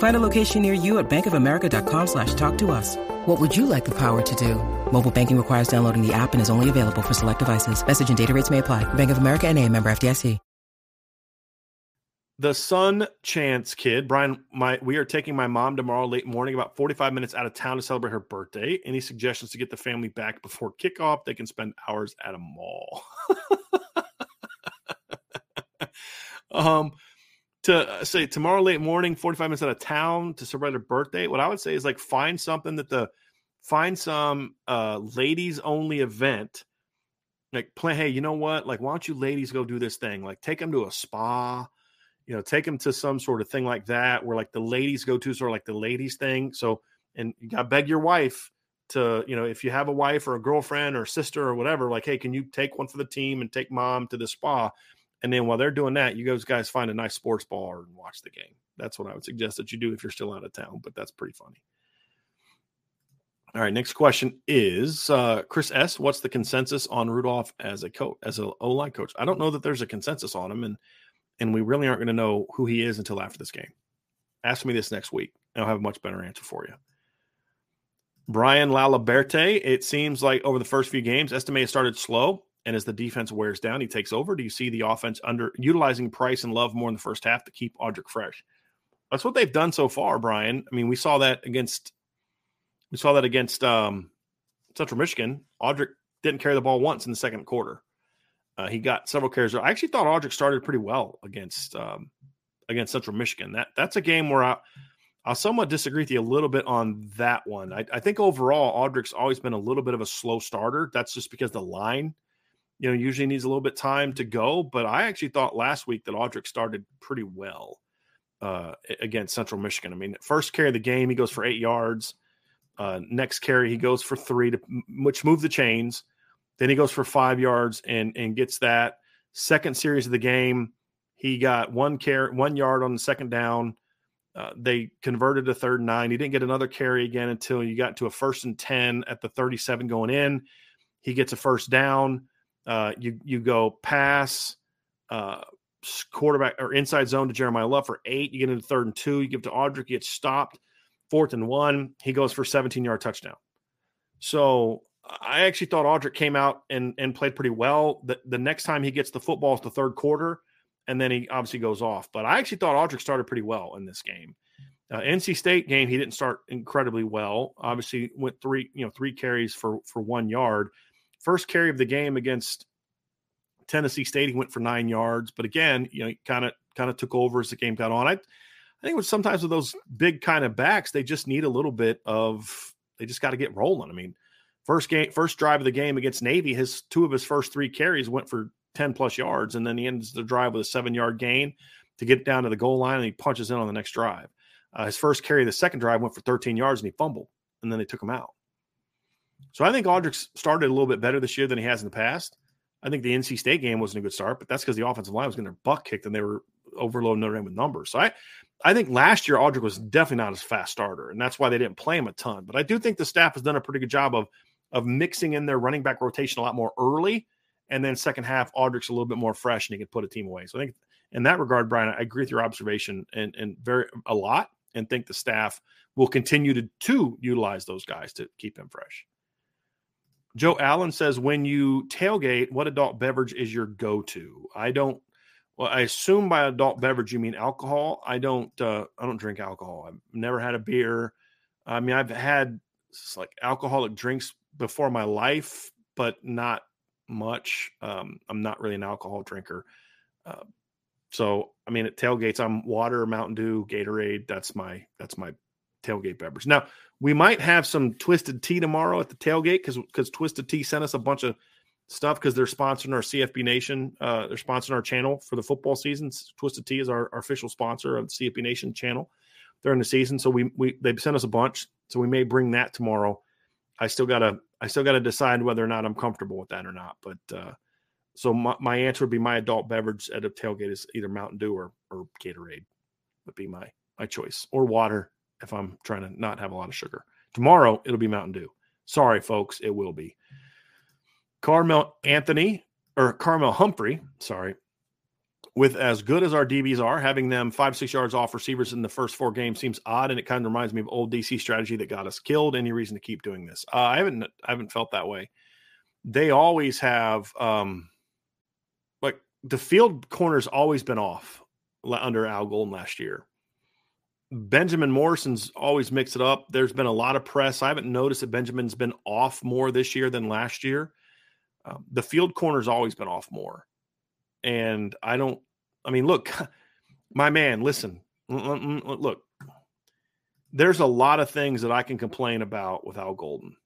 Find a location near you at bankofamerica.com slash talk to us. What would you like the power to do? Mobile banking requires downloading the app and is only available for select devices. Message and data rates may apply. Bank of America and a member FDIC. The Sun Chance kid, Brian, my we are taking my mom tomorrow late morning, about 45 minutes out of town to celebrate her birthday. Any suggestions to get the family back before kickoff? They can spend hours at a mall. um to say tomorrow late morning, 45 minutes out of town to celebrate her birthday, what I would say is like find something that the find some uh ladies only event. Like play, hey, you know what? Like, why don't you ladies go do this thing? Like take them to a spa, you know, take them to some sort of thing like that where like the ladies go to sort of like the ladies thing. So and you gotta beg your wife to, you know, if you have a wife or a girlfriend or sister or whatever, like, hey, can you take one for the team and take mom to the spa? And then while they're doing that, you guys find a nice sports bar and watch the game. That's what I would suggest that you do if you're still out of town, but that's pretty funny. All right, next question is uh, Chris S. What's the consensus on Rudolph as a coach, as a O line coach? I don't know that there's a consensus on him, and and we really aren't going to know who he is until after this game. Ask me this next week. I'll have a much better answer for you. Brian Lalaberte, it seems like over the first few games, Estime started slow. And as the defense wears down, he takes over. Do you see the offense under utilizing Price and Love more in the first half to keep Audric fresh? That's what they've done so far, Brian. I mean, we saw that against we saw that against um, Central Michigan. Audric didn't carry the ball once in the second quarter. Uh, he got several carries. I actually thought Audric started pretty well against um, against Central Michigan. That that's a game where I I'll somewhat disagree with you a little bit on that one. I, I think overall Audric's always been a little bit of a slow starter. That's just because the line you know, usually needs a little bit time to go. But I actually thought last week that Audric started pretty well uh, against Central Michigan. I mean, first carry of the game, he goes for eight yards. Uh, next carry, he goes for three, to which moved the chains. Then he goes for five yards and and gets that. Second series of the game, he got one carry, one yard on the second down. Uh, they converted to third and nine. He didn't get another carry again until you got to a first and ten at the 37 going in. He gets a first down. Uh, you you go pass, uh, quarterback or inside zone to Jeremiyah Love for eight. You get into third and two. You give to Audric. He gets stopped. Fourth and one. He goes for 17 yard touchdown. So I actually thought Audric came out and and played pretty well. The, the next time he gets the football is the third quarter and then he obviously goes off. But I actually thought Audric started pretty well in this game. Uh, NC State game, he didn't start incredibly well. Obviously, went three, you know, three carries for for one yard. First carry of the game against Tennessee State, he went for nine yards. But again, you know, kind of kind of took over as the game got on. I, I think with sometimes with those big kind of backs, they just need a little bit of they just got to get rolling. I mean, first game, first drive of the game against Navy, his two of his first three carries went for 10 plus yards, and then he ends the drive with a seven yard gain to get down to the goal line, and he punches in on the next drive. Uh, his first carry, the second drive, went for 13 yards, and he fumbled, and then they took him out. So I think Audric started a little bit better this year than he has in the past. I think the NC State game wasn't a good start, but that's because the offensive line was getting their butt kicked and they were overloading Notre Dame with numbers. So I, I think last year Audric was definitely not as fast starter, and that's why they didn't play him a ton. But I do think the staff has done a pretty good job of of mixing in their running back rotation a lot more early and then second half, Audric's a little bit more fresh and he can put a team away. So I think in that regard, Brian, I agree with your observation and, and very a lot and think the staff will continue to, to utilize those guys to keep him fresh. Joe Allen says, when you tailgate, what adult beverage is your go-to? I don't. Well, I assume by adult beverage you mean alcohol. I don't. Uh, I don't drink alcohol. I've never had a beer. I mean, I've had like alcoholic drinks before my life, but not much. Um, I'm not really an alcohol drinker. Uh, so I mean, at tailgates, I'm water, Mountain Dew, Gatorade. That's my that's my tailgate beverage. Now we might have some Twisted Tea tomorrow at the tailgate because because Twisted Tea sent us a bunch of stuff because they're sponsoring our CFB Nation. Uh, they're sponsoring our channel for the football seasons. Twisted Tea is our, our official sponsor of the CFB Nation channel during the season. So we we they sent us a bunch. So we may bring that tomorrow. I still gotta I still got to decide whether or not I'm comfortable with that or not. But uh, so my, my answer would be my adult beverage at a tailgate is either Mountain Dew or, or Gatorade would be my my choice, or water if I'm trying to not have a lot of sugar. Tomorrow it'll be Mountain Dew. Sorry, folks, it will be. Carmel Anthony or Carmel Humphrey, sorry, with as good as our DBs are, having them five, six yards off receivers in the first four games seems odd, and it kind of reminds me of old DC strategy that got us killed. Any reason to keep doing this? Uh, I haven't, I haven't felt that way. They always have, um, like the field corner's always been off under Al Golden last year. Benjamin Morrison's always mixed it up. There's been a lot of press. I haven't noticed that Benjamin's been off more this year than last year. Um, the field corner's always been off more. And I don't, I mean, look, my man, listen, look, there's a lot of things that I can complain about with Al Golden.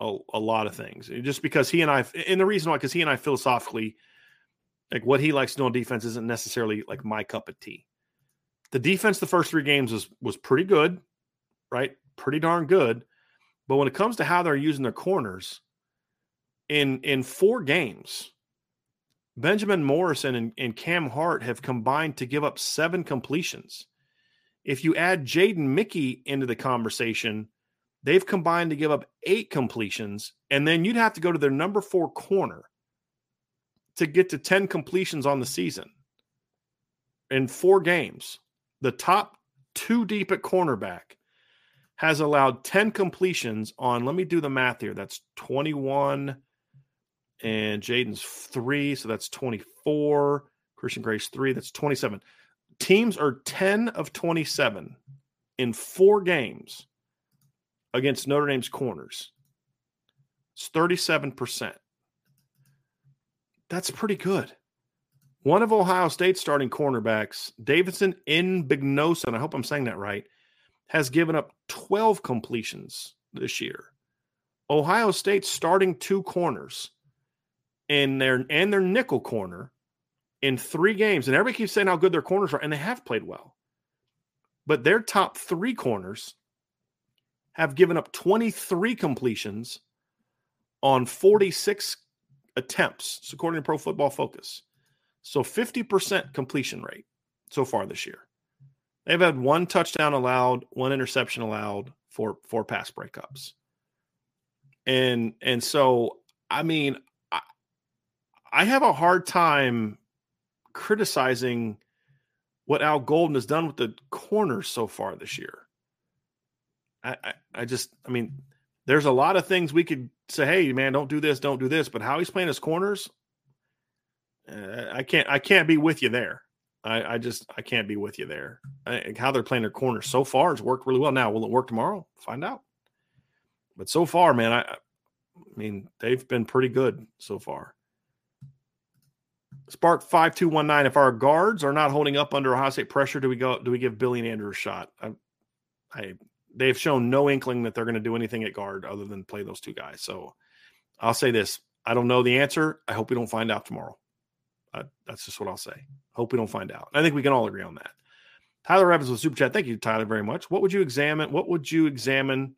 A, a lot of things. Just because he and I, and the reason why, because he and I philosophically, like what he likes to do on defense isn't necessarily like my cup of tea. The defense the first three games was was pretty good, right? Pretty darn good. But when it comes to how they're using their corners, in in four games, Benjamin Morrison and, and, Cam Hart have combined to give up seven completions. If you add Jaden Mickey into the conversation, they've combined to give up eight completions. And then you'd have to go to their number four corner to get to 10 completions on the season in four games. The top two deep at cornerback has allowed 10 completions on, let me do the math here. That's 21 and Jaden's three, so that's 24. Christian Gray's three, that's 27. Teams are 10 of 27 in four games against Notre Dame's corners. It's 37%. That's pretty good. One of Ohio State's starting cornerbacks, Davidson and I hope I'm saying that right, has given up 12 completions this year. Ohio State's starting two corners in their and their nickel corner in three games. And everybody keeps saying how good their corners are, and they have played well. But their top three corners have given up 23 completions on 46 attempts, according to Pro Football Focus. So 50% completion rate so far this year. They've had one touchdown allowed, one interception allowed, for four pass breakups. And and so I mean I, I have a hard time criticizing what Al Golden has done with the corners so far this year. I, I, I just I mean there's a lot of things we could say, hey man, don't do this, don't do this, but how he's playing his corners, uh, I can't I can't be with you there. I, I just I can't be with you there. I, how they're playing their corners so far has worked really well. Now, will it work tomorrow? Find out. But so far, man, I, I mean they've been pretty good so far. Spark five two one nine. If our guards are not holding up under Ohio State pressure, do we go? Do we give Billy and Andrew a shot? I, I they've shown no inkling that they're going to do anything at guard other than play those two guys. So I'll say this: I don't know the answer. I hope we don't find out tomorrow. Uh, that's just what I'll say. Hope we don't find out. I think we can all agree on that. Tyler Evans with super chat. Thank you, Tyler, very much. What would you examine? What would you examine?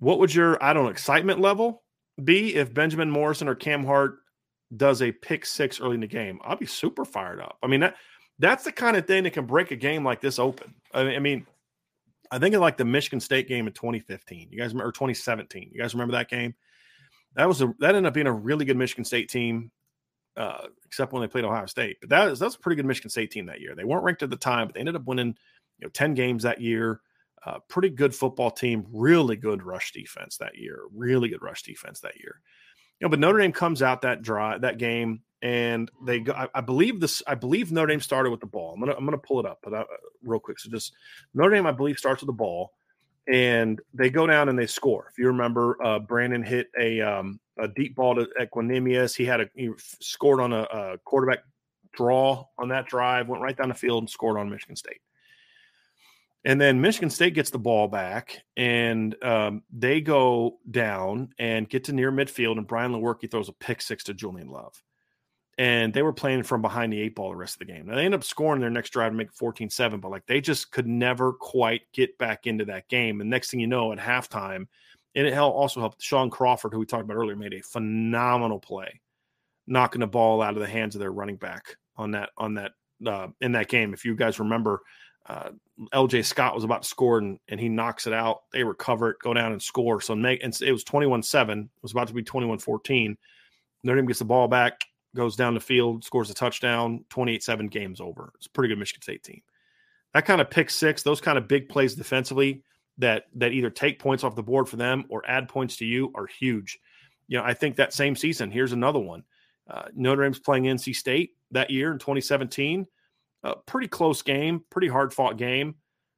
What would your I don't know excitement level be if Benjamin Morrison or Cam Hart does a pick six early in the game? I'll be super fired up. I mean that that's the kind of thing that can break a game like this open. I mean, I think of like the Michigan State game in 2015. You guys remember 2017? You guys remember that game? That was a that ended up being a really good Michigan State team uh, except when they played Ohio State. But that was that was a pretty good Michigan State team that year. They weren't ranked at the time, but they ended up winning you know ten games that year. Uh, pretty good football team, really good rush defense that year, really good rush defense that year. You know, but Notre Dame comes out that drive that game, and they go. I, I, believe this. I believe Notre Dame started with the ball. I'm gonna I'm gonna pull it up, but uh, real quick. So just Notre Dame, I believe, starts with the ball, and they go down and they score. If you remember, uh, Brandon hit a um, a deep ball to Equanimeous. He had a he scored on a, a, quarterback draw on that drive, went right down the field and scored on Michigan State. And then Michigan State gets the ball back, and um, they go down and get to near midfield, and Brian Lewerke throws a pick six to Julian Love. And they were playing from behind the eight ball the rest of the game. Now they end up scoring their next drive to make 14 7, but like they just could never quite get back into that game. And next thing you know, at halftime, and it also helped Shaun Crawford, who we talked about earlier, made a phenomenal play, knocking the ball out of the hands of their running back on that on that uh, in that game. If you guys remember, uh, LJ Scott was about to score and, and he knocks it out. They recover it, go down and score. So make and it was 21-7. It was about to be 21-14. Notre Dame gets the ball back, goes down the field, scores a touchdown, 28-7 games over. It's a pretty good Michigan State team. That kind of pick six, those kind of big plays defensively that that either take points off the board for them or add points to you are huge. You know, I think that same season, here's another one. Uh, Notre Dame's playing NC State that year in 2017. A pretty close game, pretty hard fought game,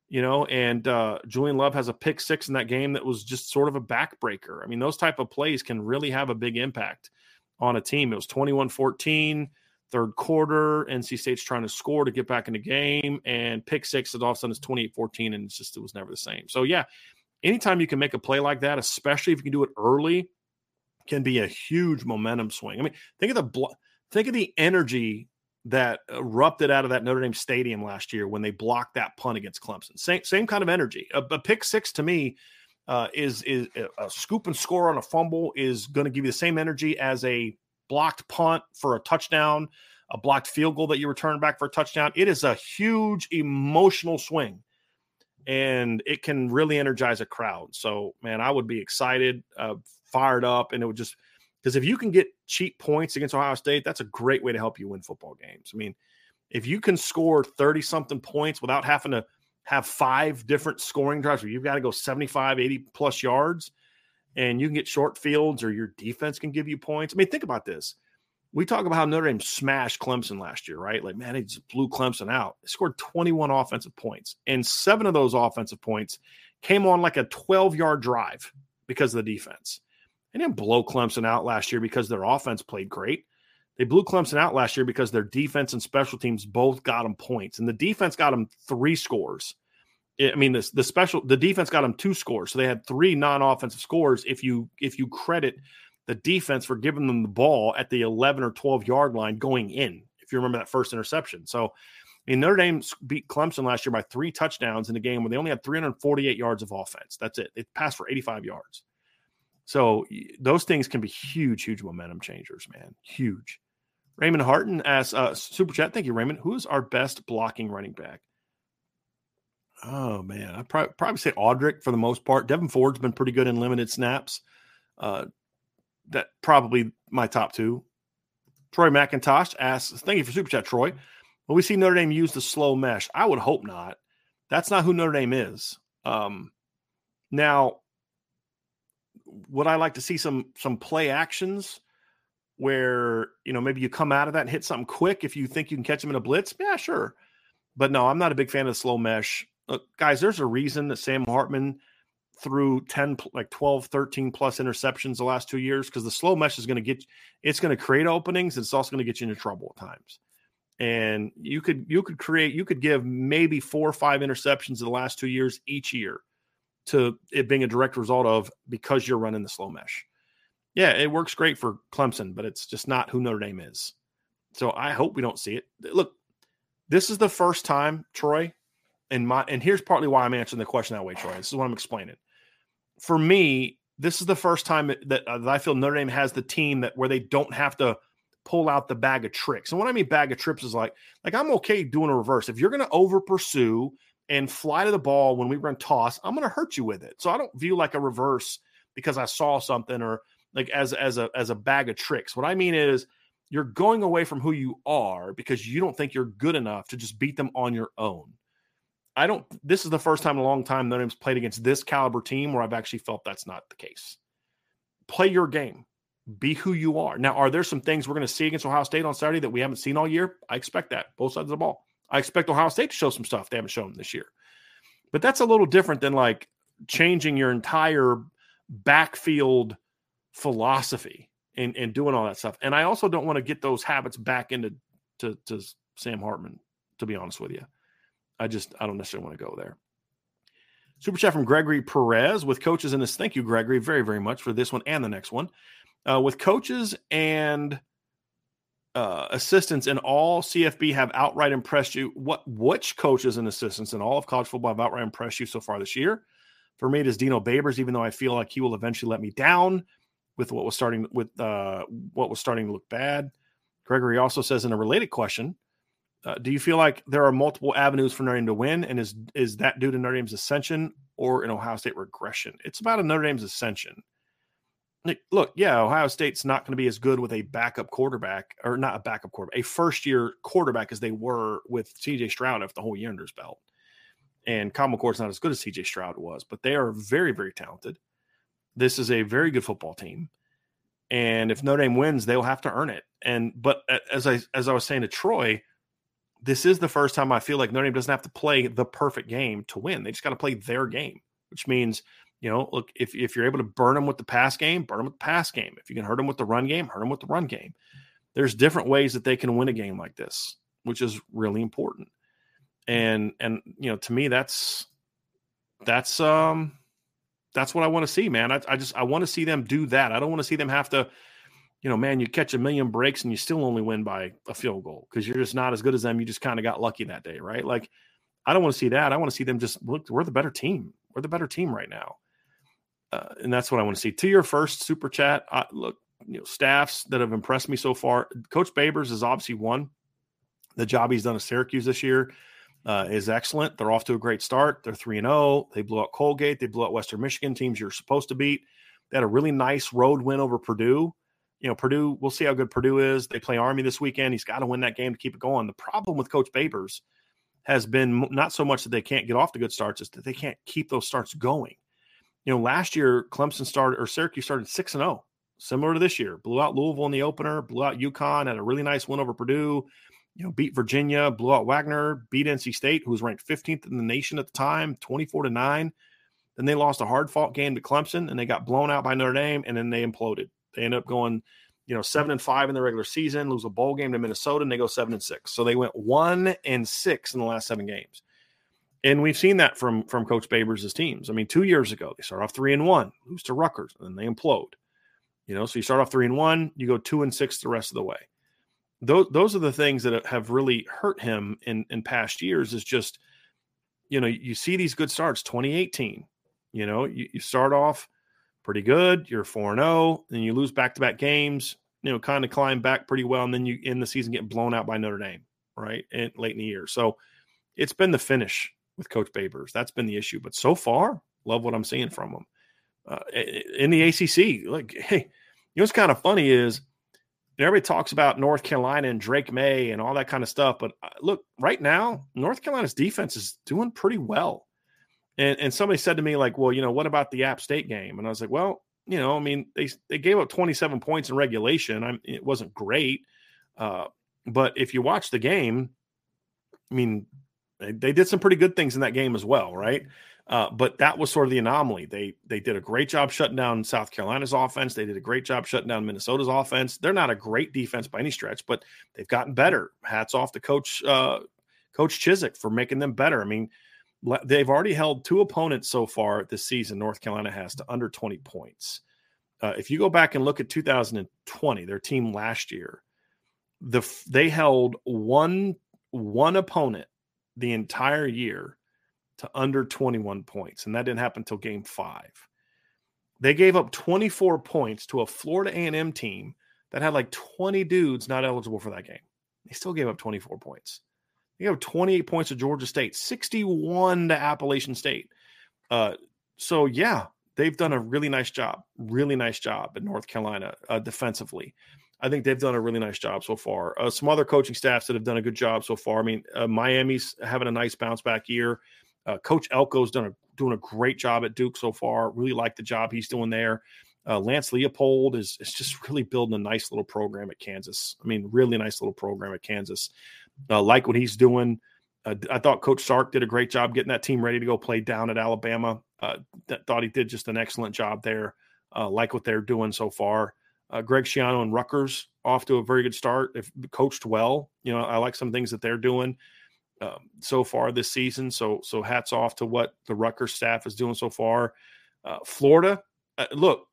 you know. And uh, Julian Love has a pick six in that game that was just sort of a backbreaker. I mean, those type of plays can really have a big impact on a team. It was 21 14 third quarter. NC State's trying to score to get back in the game, and pick six, and all of a sudden it's 28 14, and it's just, it was never the same. So, yeah, anytime you can make a play like that, especially if you can do it early, can be a huge momentum swing. I mean, think of the think of the energy that erupted out of that Notre Dame stadium last year when they blocked that punt against Clemson. Same same kind of energy. A, a pick six to me uh, is is a scoop and score on a fumble is going to give you the same energy as a blocked punt for a touchdown, a blocked field goal that you return back for a touchdown. It is a huge emotional swing and it can really energize a crowd. So, man, I would be excited, uh, fired up, and it would just because if you can get cheap points against Ohio State, that's a great way to help you win football games. I mean, if you can score 30 something points without having to have five different scoring drives where you've got to go 75, 80 plus yards, and you can get short fields or your defense can give you points. I mean, think about this. We talk about how Notre Dame smashed Clemson last year, right? Like, man, they just blew Clemson out. They scored 21 offensive points, and seven of those offensive points came on like a 12 yard drive because of the defense. They didn't blow Clemson out last year because their offense played great. They blew Clemson out last year because their defense and special teams both got them points, and the defense got them three scores I mean, the, the special the defense got them two scores, so they had three non-offensive scores. If you if you credit the defense for giving them the ball at the 11 or 12 yard line going in, if you remember that first interception. So, I mean, Notre Dame beat Clemson last year by three touchdowns in a game where they only had 348 yards of offense. That's it. It passed for 85 yards. So those things can be huge, huge momentum changers, man. Huge. Raymond Harton asks, uh, Super Chat, thank you, Raymond. Who is our best blocking running back? Oh, man. I'd probably, probably say Audric for the most part. Devyn Ford's been pretty good in limited snaps. Uh, that probably my top two. Troy McIntosh asks, thank you for Super Chat, Troy. Will we see Notre Dame use the slow mesh? I would hope not. That's not who Notre Dame is. Um, now, would I like to see some some play actions where you know maybe you come out of that and hit something quick if you think you can catch them in a blitz? Yeah, sure. But no, I'm not a big fan of the slow mesh. Look, guys, there's a reason that Sam Hartman threw 10 like 12 13 plus interceptions the last two years because the slow mesh is going to get it's going to create openings and it's also going to get you into trouble at times and you could you could create you could give maybe four or five interceptions in the last two years each year to it being a direct result of because you're running the slow mesh. Yeah, it works great for Clemson, but it's just not who Notre Dame is. So I hope we don't see it. Look, this is the first time, Troy, and my and here's partly why I'm answering the question that way, Troy. This is what I'm explaining. For me, this is the first time that, uh, that I feel Notre Dame has the team that where they don't have to pull out the bag of tricks. And what I mean bag of trips is like like I'm okay doing a reverse. If you're going to over pursue and fly to the ball when we run toss, I'm going to hurt you with it. So I don't view like a reverse because I saw something or like as as a as a bag of tricks. What I mean is you're going away from who you are because you don't think you're good enough to just beat them on your own. I don't. This is the first time in a long time Notre Dame's played against this caliber team where I've actually felt that's not the case. Play your game, be who you are. Now, are there some things we're going to see against Ohio State on Saturday that we haven't seen all year? I expect that both sides of the ball. I expect Ohio State to show some stuff they haven't shown this year. But that's a little different than like changing your entire backfield philosophy and, and doing all that stuff. And I also don't want to get those habits back into to, to Sam Hartman, to be honest with you. I just I don't necessarily want to go there. Super chat from Gregory Perez with coaches in this. Thank you, Gregory, very, very much for this one and the next one. Uh, with coaches and uh, assistants in all CFB have outright impressed you? What which coaches and assistants in all of college football have outright impressed you so far this year? For me, it is Dino Babers, even though I feel like he will eventually let me down with what was starting with uh, what was starting to look bad. Gregory also says in a related question, uh, do you feel like there are multiple avenues for Notre Dame to win, and is is that due to Notre Dame's ascension or an Ohio State regression? It's about a Notre Dame's ascension look, yeah, Ohio State's not going to be as good with a backup quarterback, or not a backup quarterback, a first year quarterback as they were with CJ Stroud if the whole year under his belt. And Kyle McCord's not as good as CJ Stroud was, but they are very, very talented. This is a very good football team. And if Notre Dame wins, they'll have to earn it. And but as I as I was saying to Troy, this is the first time I feel like Notre Dame doesn't have to play the perfect game to win. They just got to play their game, which means you know, look, if, if you're able to burn them with the pass game, burn them with the pass game. If you can hurt them with the run game, hurt them with the run game. There's different ways that they can win a game like this, which is really important. And and you know, to me, that's that's um that's what I want to see, man. I, I just I want to see them do that. I don't want to see them have to, you know, man, you catch a million breaks and you still only win by a field goal because you're just not as good as them. You just kind of got lucky that day, right? Like, I don't want to see that. I want to see them just look. We're the better team. We're the better team right now uh, and that's what I want to see. To your first super chat, uh, look, you know, staffs that have impressed me so far. Coach Babers is obviously one. The job he's done at Syracuse this year uh, is excellent. They're off to a great start. They're three and zero. Oh. They blew out Colgate. They blew out Western Michigan teams you're supposed to beat. They had a really nice road win over Purdue. You know, Purdue. We'll see how good Purdue is. They play Army this weekend. He's got to win that game to keep it going. The problem with Coach Babers has been not so much that they can't get off the good starts, is that they can't keep those starts going you know, last year Clemson started or Syracuse started six and zero, oh, similar to this year. Blew out Louisville in the opener, blew out UConn, had a really nice win over Purdue. You know, beat Virginia, blew out Wagner, beat NC State, who was ranked 15th in the nation at the time, 24 to nine. Then they lost a hard fought game to Clemson, and they got blown out by Notre Dame, and then they imploded. They end up going, you know, seven and five in the regular season, lose a bowl game to Minnesota, and they go seven and six. So they went one and six in the last seven games. And we've seen that from from Coach Babers' teams. I mean, two years ago, they start off three and one, lose to Rutgers, and then they implode. You know, so you start off three and one, you go two and six the rest of the way. Those those are the things that have really hurt him in in past years. Is just, you know, you see these good starts. 2018, you know, you, you start off pretty good. You're 4 0, and you lose back to back games, you know, kind of climb back pretty well. And then you end the season getting blown out by Notre Dame, right? And late in the year. So it's been the finish with Coach Babers. That's been the issue. But so far, love what I'm seeing from him. Uh, in the ACC, like, hey, you know what's kind of funny is everybody talks about North Carolina and Drake Maye and all that kind of stuff. But uh, look, right now, North Carolina's defense is doing pretty well. And and somebody said to me like, well, you know, what about the App State game? And I was like, well, you know, I mean, they they gave up 27 points in regulation. I'm, it wasn't great, uh, but if you watch the game, I mean, they, they, did some pretty good things in that game as well, right? Uh, but that was sort of the anomaly. They they did a great job shutting down South Carolina's offense. They did a great job shutting down Minnesota's offense. They're not a great defense by any stretch, but they've gotten better. Hats off to Coach uh, Coach Chizik for making them better. I mean, they've already held two opponents so far this season. North Carolina has to under 20 points. Uh, if you go back and look at 2020, their team last year, the they held one one opponent the entire year to under 21 points, and that didn't happen until Game Five. They gave up 24 points to a Florida A&M team that had like 20 dudes not eligible for that game. They still gave up 24 points. You have 28 points to Georgia State, 61 to Appalachian State. Uh, so yeah, they've done a really nice job, really nice job at North Carolina uh, defensively. I think they've done a really nice job so far. Uh, some other coaching staffs that have done a good job so far. I mean, uh, Miami's having a nice bounce back year. Uh, Coach Elko's done a doing a great job at Duke so far. Really like the job he's doing there. Uh, Lance Leipold is is just really building a nice little program at Kansas. I mean, really nice little program at Kansas. Uh, like what he's doing. Uh, I thought Coach Sark did a great job getting that team ready to go play down at Alabama. Uh, thought he did just an excellent job there. Uh, like what they're doing so far. Uh, Greg Schiano and Rutgers off to a very good start. If coached well, you know I like some things that they're doing um, so far this season. So so hats off to what the Rutgers staff is doing so far. Uh, Florida, look,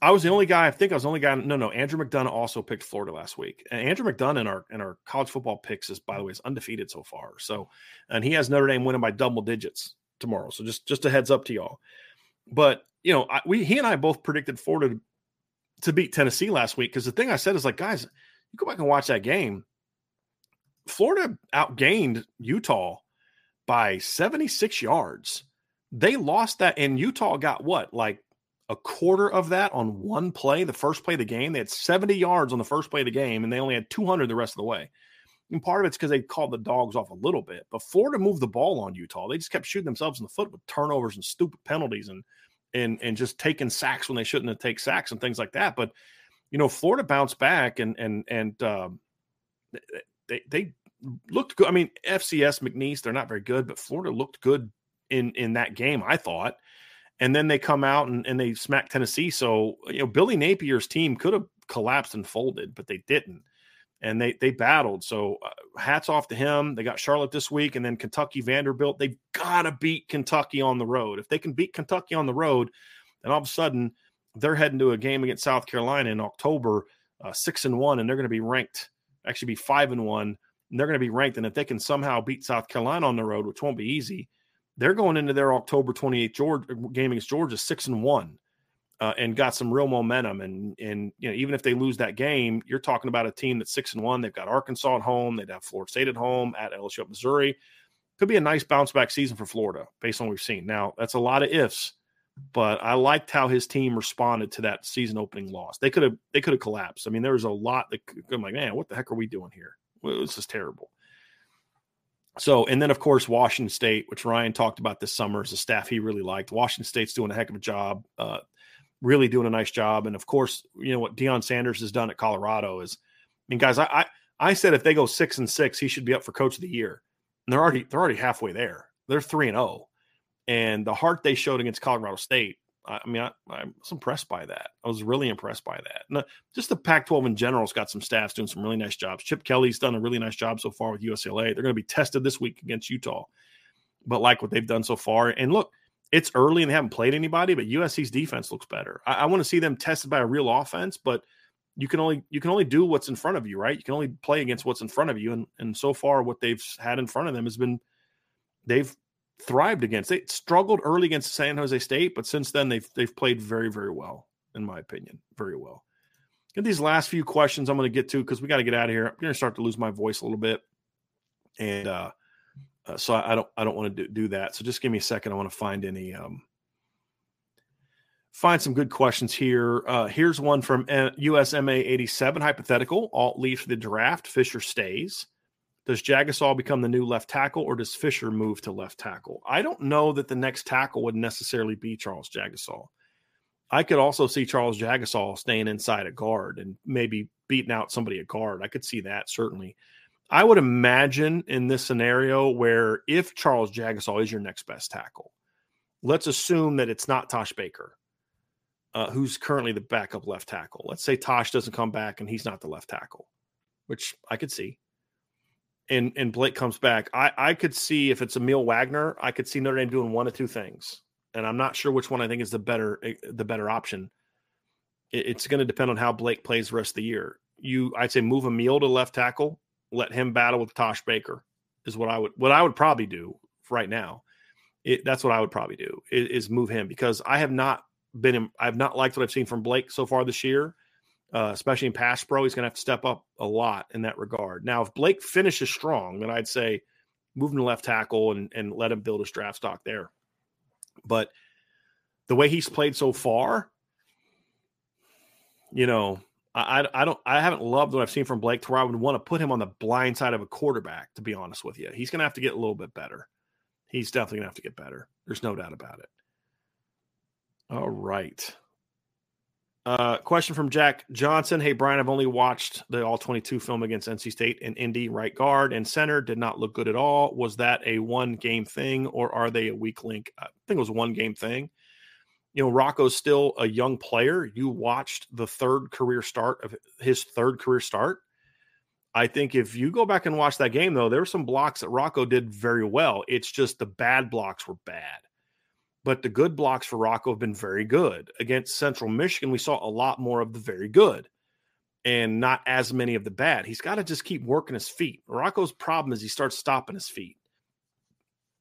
I was the only guy. I think I was the only guy. No, no. Andrew McDonough also picked Florida last week. And Andrew McDonough in our in our college football picks is, by the way, is undefeated so far. So, and he has Notre Dame winning by double digits tomorrow. So just just a heads up to y'all. But you know, I, we he and I both predicted Florida to, to beat Tennessee last week because the thing I said is like, guys, you go back and watch that game. Florida outgained Utah by 76 yards. They lost that, and Utah got what, like a quarter of that on one play, the first play of the game. They had 70 yards on the first play of the game, and they only had 200 the rest of the way. And part of it's because they called the dogs off a little bit. But Florida moved the ball on Utah. They just kept shooting themselves in the foot with turnovers and stupid penalties and and and just taking sacks when they shouldn't have taken sacks and things like that. But you know, Florida bounced back and and and um, they they looked good. I mean, FCS McNeese, they're not very good, but Florida looked good in in that game, I thought and then they come out and, and they smack Tennessee. So you know Billy Napier's team could have collapsed and folded, but they didn't, and they they battled. So uh, hats off to him. They got Charlotte this week, and then Kentucky Vanderbilt. They've got to beat Kentucky on the road. If they can beat Kentucky on the road, then all of a sudden they're heading to a game against South Carolina in October, uh, six and one, and they're going to be ranked actually be five and one. And they're going to be ranked, and if they can somehow beat South Carolina on the road, which won't be easy, they're going into their October 28th Georgia, uh, game against Georgia six and one, uh, and got some real momentum. And and you know even if they lose that game, you're talking about a team that's six and one. They've got Arkansas at home. They'd have Florida State at home at LSU at Missouri. Could be a nice bounce back season for Florida based on what we've seen. Now that's a lot of ifs, but I liked how his team responded to that season opening loss. They could have they could have collapsed. I mean, there was a lot that I'm like, man, what the heck are we doing here? This is terrible. So, and then of course, Washington State, which Ryan talked about this summer as a staff he really liked. Washington State's doing a heck of a job, uh, really doing a nice job. And of course, you know what Deion Sanders has done at Colorado is, I mean, guys, I, I, I said if they go six and six, he should be up for coach of the year. And they're already they're already halfway there. They're three and zero, oh. and the heart they showed against Colorado State I mean, I, I, was impressed by that. I was really impressed by that. And, just the Pac-12 in general has got some staffs doing some really nice jobs. Chip Kelly's done a really nice job so far with UCLA. They're going to be tested this week against Utah, but like what they've done so far. And look, it's early and they haven't played anybody, but USC's defense looks better. I, I want to see them tested by a real offense, but you can only you can only do what's in front of you, right? You can only play against what's in front of you, and and so far what they've had in front of them has been they've thrived against. They struggled early against San Jose State, but since then they've they've played very very well, in my opinion, very well. And these last few questions I'm going to get to because we got to get out of here. I'm going to start to lose my voice a little bit, and uh, uh, so I, I, don't I don't want to do, do, that. So just give me a second. I want to find any um, find some good questions here. Uh, here's one from USMA 87 hypothetical. Alt leaves the draft. Fisher stays. Does Jagusah become the new left tackle, or does Fisher move to left tackle? I don't know that the next tackle would necessarily be Charles Jagusah. I could also see Charles Jagusah staying inside a guard and maybe beating out somebody at guard. I could see that certainly. I would imagine in this scenario where if Charles Jagusah is your next best tackle, let's assume that it's not Tosh Baker, uh, who's currently the backup left tackle. Let's say Tosh doesn't come back and he's not the left tackle, which I could see and and Blake comes back, I I could see if it's Aamil Wagner, I could see Notre Dame doing one of two things, and I'm not sure which one I think is the better eh, the better option. it's going to depend on how Blake plays the rest of the year. You, I'd say move Aamil to left tackle, let him battle with Tosh Baker is what I would what I would probably do right now. It, that's what I would probably do is, is move him because I have not been I've not liked what I've seen from Blake so far this year uh, especially in pass pro. He's going to have to step up a lot in that regard. Now, if Blake finishes strong, then I'd say move him to left tackle and, and let him build his draft stock there. But the way he's played so far, you know, I, I don't I haven't loved what I've seen from Blake to where I would want to put him on the blind side of a quarterback, to be honest with you. He's gonna have to get a little bit better. He's definitely gonna have to get better. There's no doubt about it. All right. Uh, question from Jack Johnson. Hey, Brian, I've only watched the all 22 film against NC State and Indy right guard and center did not look good at all. Was that a one game thing or are they a weak link? I think it was one game thing. You know, Rocco's still a young player. You watched the third career start of his third career start. I think if you go back and watch that game, though, there were some blocks that Rocco did very well. It's just the bad blocks were bad but the good blocks for Rocco have been very good. Against Central Michigan, we saw a lot more of the very good and not as many of the bad. He's got to just keep working his feet. Rocco's problem is he starts stopping his feet.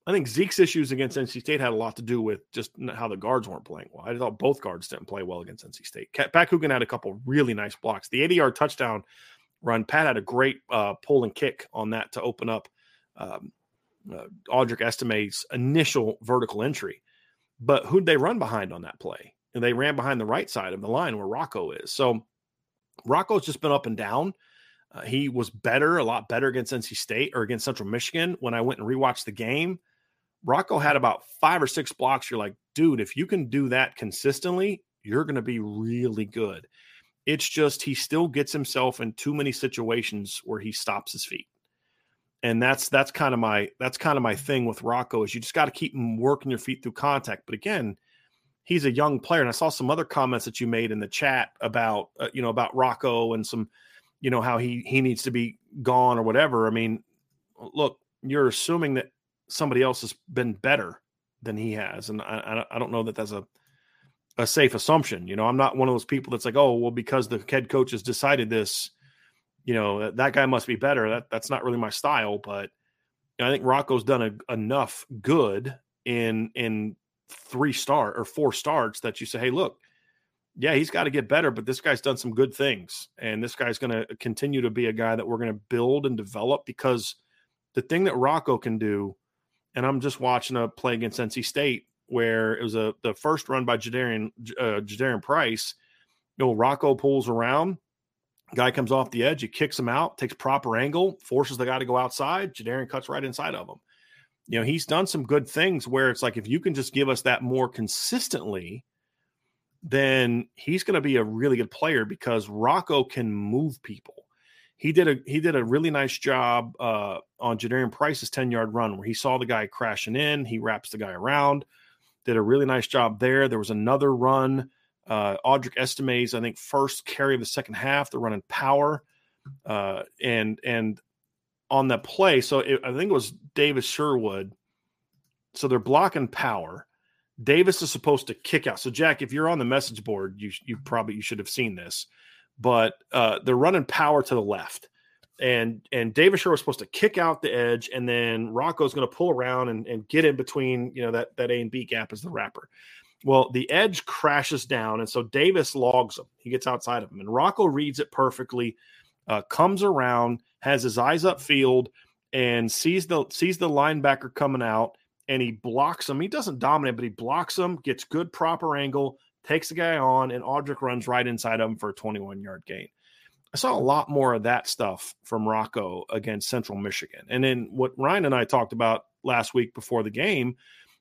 I think Zeke's issues against NC State had a lot to do with just how the guards weren't playing well. I thought both guards didn't play well against NC State. Pat Coogan had a couple really nice blocks. The 80 yard touchdown run, Pat had a great uh, pull and kick on that to open up um, uh, Audric Estime's initial vertical entry. But who'd they run behind on that play? And they ran behind the right side of the line where Rocco is. So Rocco's just been up and down. Uh, he was better, a lot better against NC State or against Central Michigan. When I went and rewatched the game, Rocco had about five or six blocks. You're like, dude, if you can do that consistently, you're going to be really good. It's just he still gets himself in too many situations where he stops his feet and that's that's kind of my that's kind of my thing with Rocco is you just got to keep him working your feet through contact. But again, he's a young player, and I saw some other comments that you made in the chat about uh, you know about Rocco and some you know how he he needs to be gone or whatever. I mean, look, you're assuming that somebody else has been better than he has, and I I don't know that that's a a safe assumption. You know, I'm not one of those people that's like, oh, well, because the head coach has decided this you know that guy must be better. That that's not really my style, but I think Rocco's done a, enough good in in three start or four starts that you say, hey, look, yeah, he's got to get better, but this guy's done some good things, and this guy's going to continue to be a guy that we're going to build and develop because the thing that Rocco can do, and I'm just watching a play against NC State where it was a the first run by Jadarian uh, Jadarian Price. You know, Rocco pulls around Guy comes off the edge, he kicks him out, takes proper angle, forces the guy to go outside. Jadarian cuts right inside of him. You know, he's done some good things where it's like if you can just give us that more consistently, then he's going to be a really good player because Rocco can move people. He did a he did a really nice job uh, on Jadarian Price's ten yard run where he saw the guy crashing in, he wraps the guy around, did a really nice job there. There was another run uh, Audric Estime's, I think, first carry of the second half. They're running power, uh, and and on that play, so it, I think it was Davis Sherwood. So they're blocking power. Davis is supposed to kick out. So Jack, if you're on the message board, you you probably you should have seen this, but uh, they're running power to the left. and and Davis Sherwood was supposed to kick out the edge, and then Rocco's going to pull around and, and get in between, you know, that that A and B gap as the wrapper. Well, the edge crashes down, and so Davis logs him. He gets outside of him, and Rocco reads it perfectly, uh, comes around, has his eyes upfield, and sees the sees the linebacker coming out, and he blocks him. He doesn't dominate, but he blocks him, gets good proper angle, takes the guy on, and Audric runs right inside of him for a 21 yard gain. I saw a lot more of that stuff from Rocco against Central Michigan. And then what Ryan and I talked about last week before the game,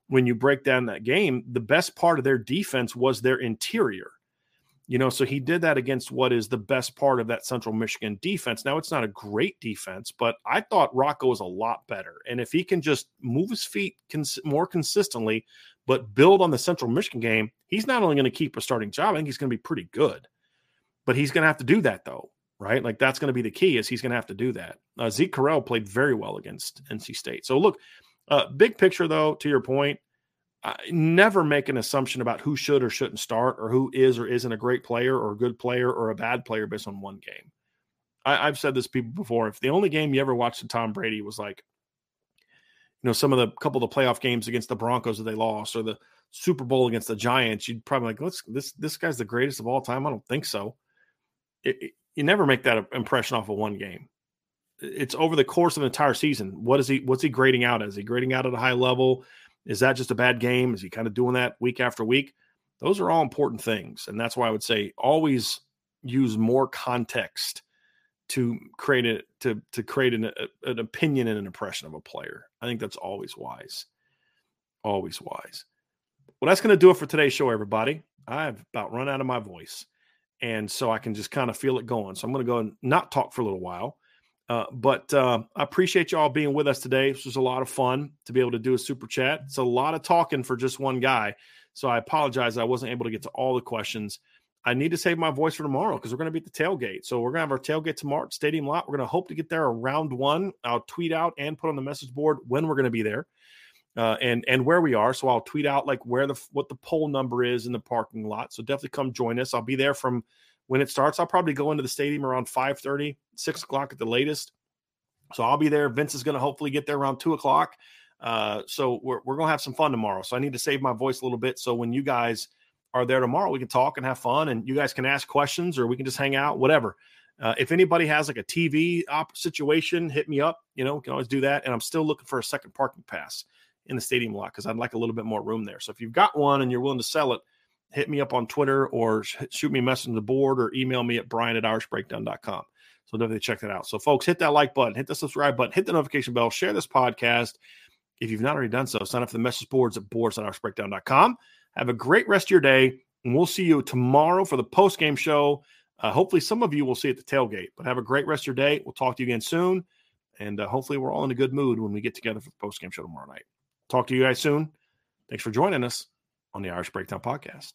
when you break down that game, the best part of their defense was their interior. You know, so he did that against what is the best part of that Central Michigan defense. Now, it's not a great defense, but I thought Rocco was a lot better. And if he can just move his feet cons- more consistently, but build on the Central Michigan game, he's not only going to keep a starting job, I think he's going to be pretty good. But he's going to have to do that, though right? Like that's going to be the key is he's going to have to do that. Uh, Zeke Correll played very well against NC State. So look, uh, big picture though, to your point, I never make an assumption about who should or shouldn't start or who is or isn't a great player or a good player or a bad player based on one game. I, have said this people before. If the only game you ever watched of Tom Brady was like, you know, some of the couple of the playoff games against the Broncos that they lost or the Super Bowl against the Giants, you'd probably like, let's this this guy's the greatest of all time. I don't think so. It, you never make that impression off of one game. It's over the course of an entire season. What is he? What's he grading out? Is he grading out at a high level? Is that just a bad game? Is he kind of doing that week after week? Those are all important things, and that's why I would say always use more context to create it to to create an, an opinion and an impression of a player. I think that's always wise. Always wise. Well, that's going to do it for today's show, everybody. I've about run out of my voice and so I can just kind of feel it going. So I'm going to go and not talk for a little while. Uh, but uh, I appreciate you all being with us today. This was a lot of fun to be able to do a super chat. It's a lot of talking for just one guy. So I apologize I wasn't able to get to all the questions. I need to save my voice for tomorrow because we're going to be at the tailgate. So we're going to have our tailgate tomorrow Stadium Lot. We're going to hope to get there around one. I'll tweet out and put on the message board when we're going to be there uh, and and where we are. So I'll tweet out like where the what the pole number is in the parking lot. So definitely come join us. I'll be there from when it starts. I'll probably go into the stadium around 5 30, 6 o'clock at the latest. So I'll be there. Vince is going to hopefully get there around two o'clock. Uh, so we're, we're going to have some fun tomorrow. So I need to save my voice a little bit. So when you guys are there tomorrow, we can talk and have fun and you guys can ask questions or we can just hang out, whatever. Uh, if anybody has like a TV op situation, hit me up. You know, can always do that. And I'm still looking for a second parking pass in the stadium lot because I'd like a little bit more room there. So if you've got one and you're willing to sell it, hit me up on Twitter or shoot me a message on the board or email me at brian at irishbreakdown.com. So definitely check that out. So folks, hit that like button, hit the subscribe button, hit the notification bell, share this podcast. If you've not already done so, sign up for the message boards at boards at irishbreakdown.com. Have a great rest of your day, and we'll see you tomorrow for the post game show. Uh, hopefully, some of you will see at the tailgate. But have a great rest of your day. We'll talk to you again soon, and uh, hopefully, we're all in a good mood when we get together for the post game show tomorrow night. Talk to you guys soon. Thanks for joining us on the Irish Breakdown Podcast.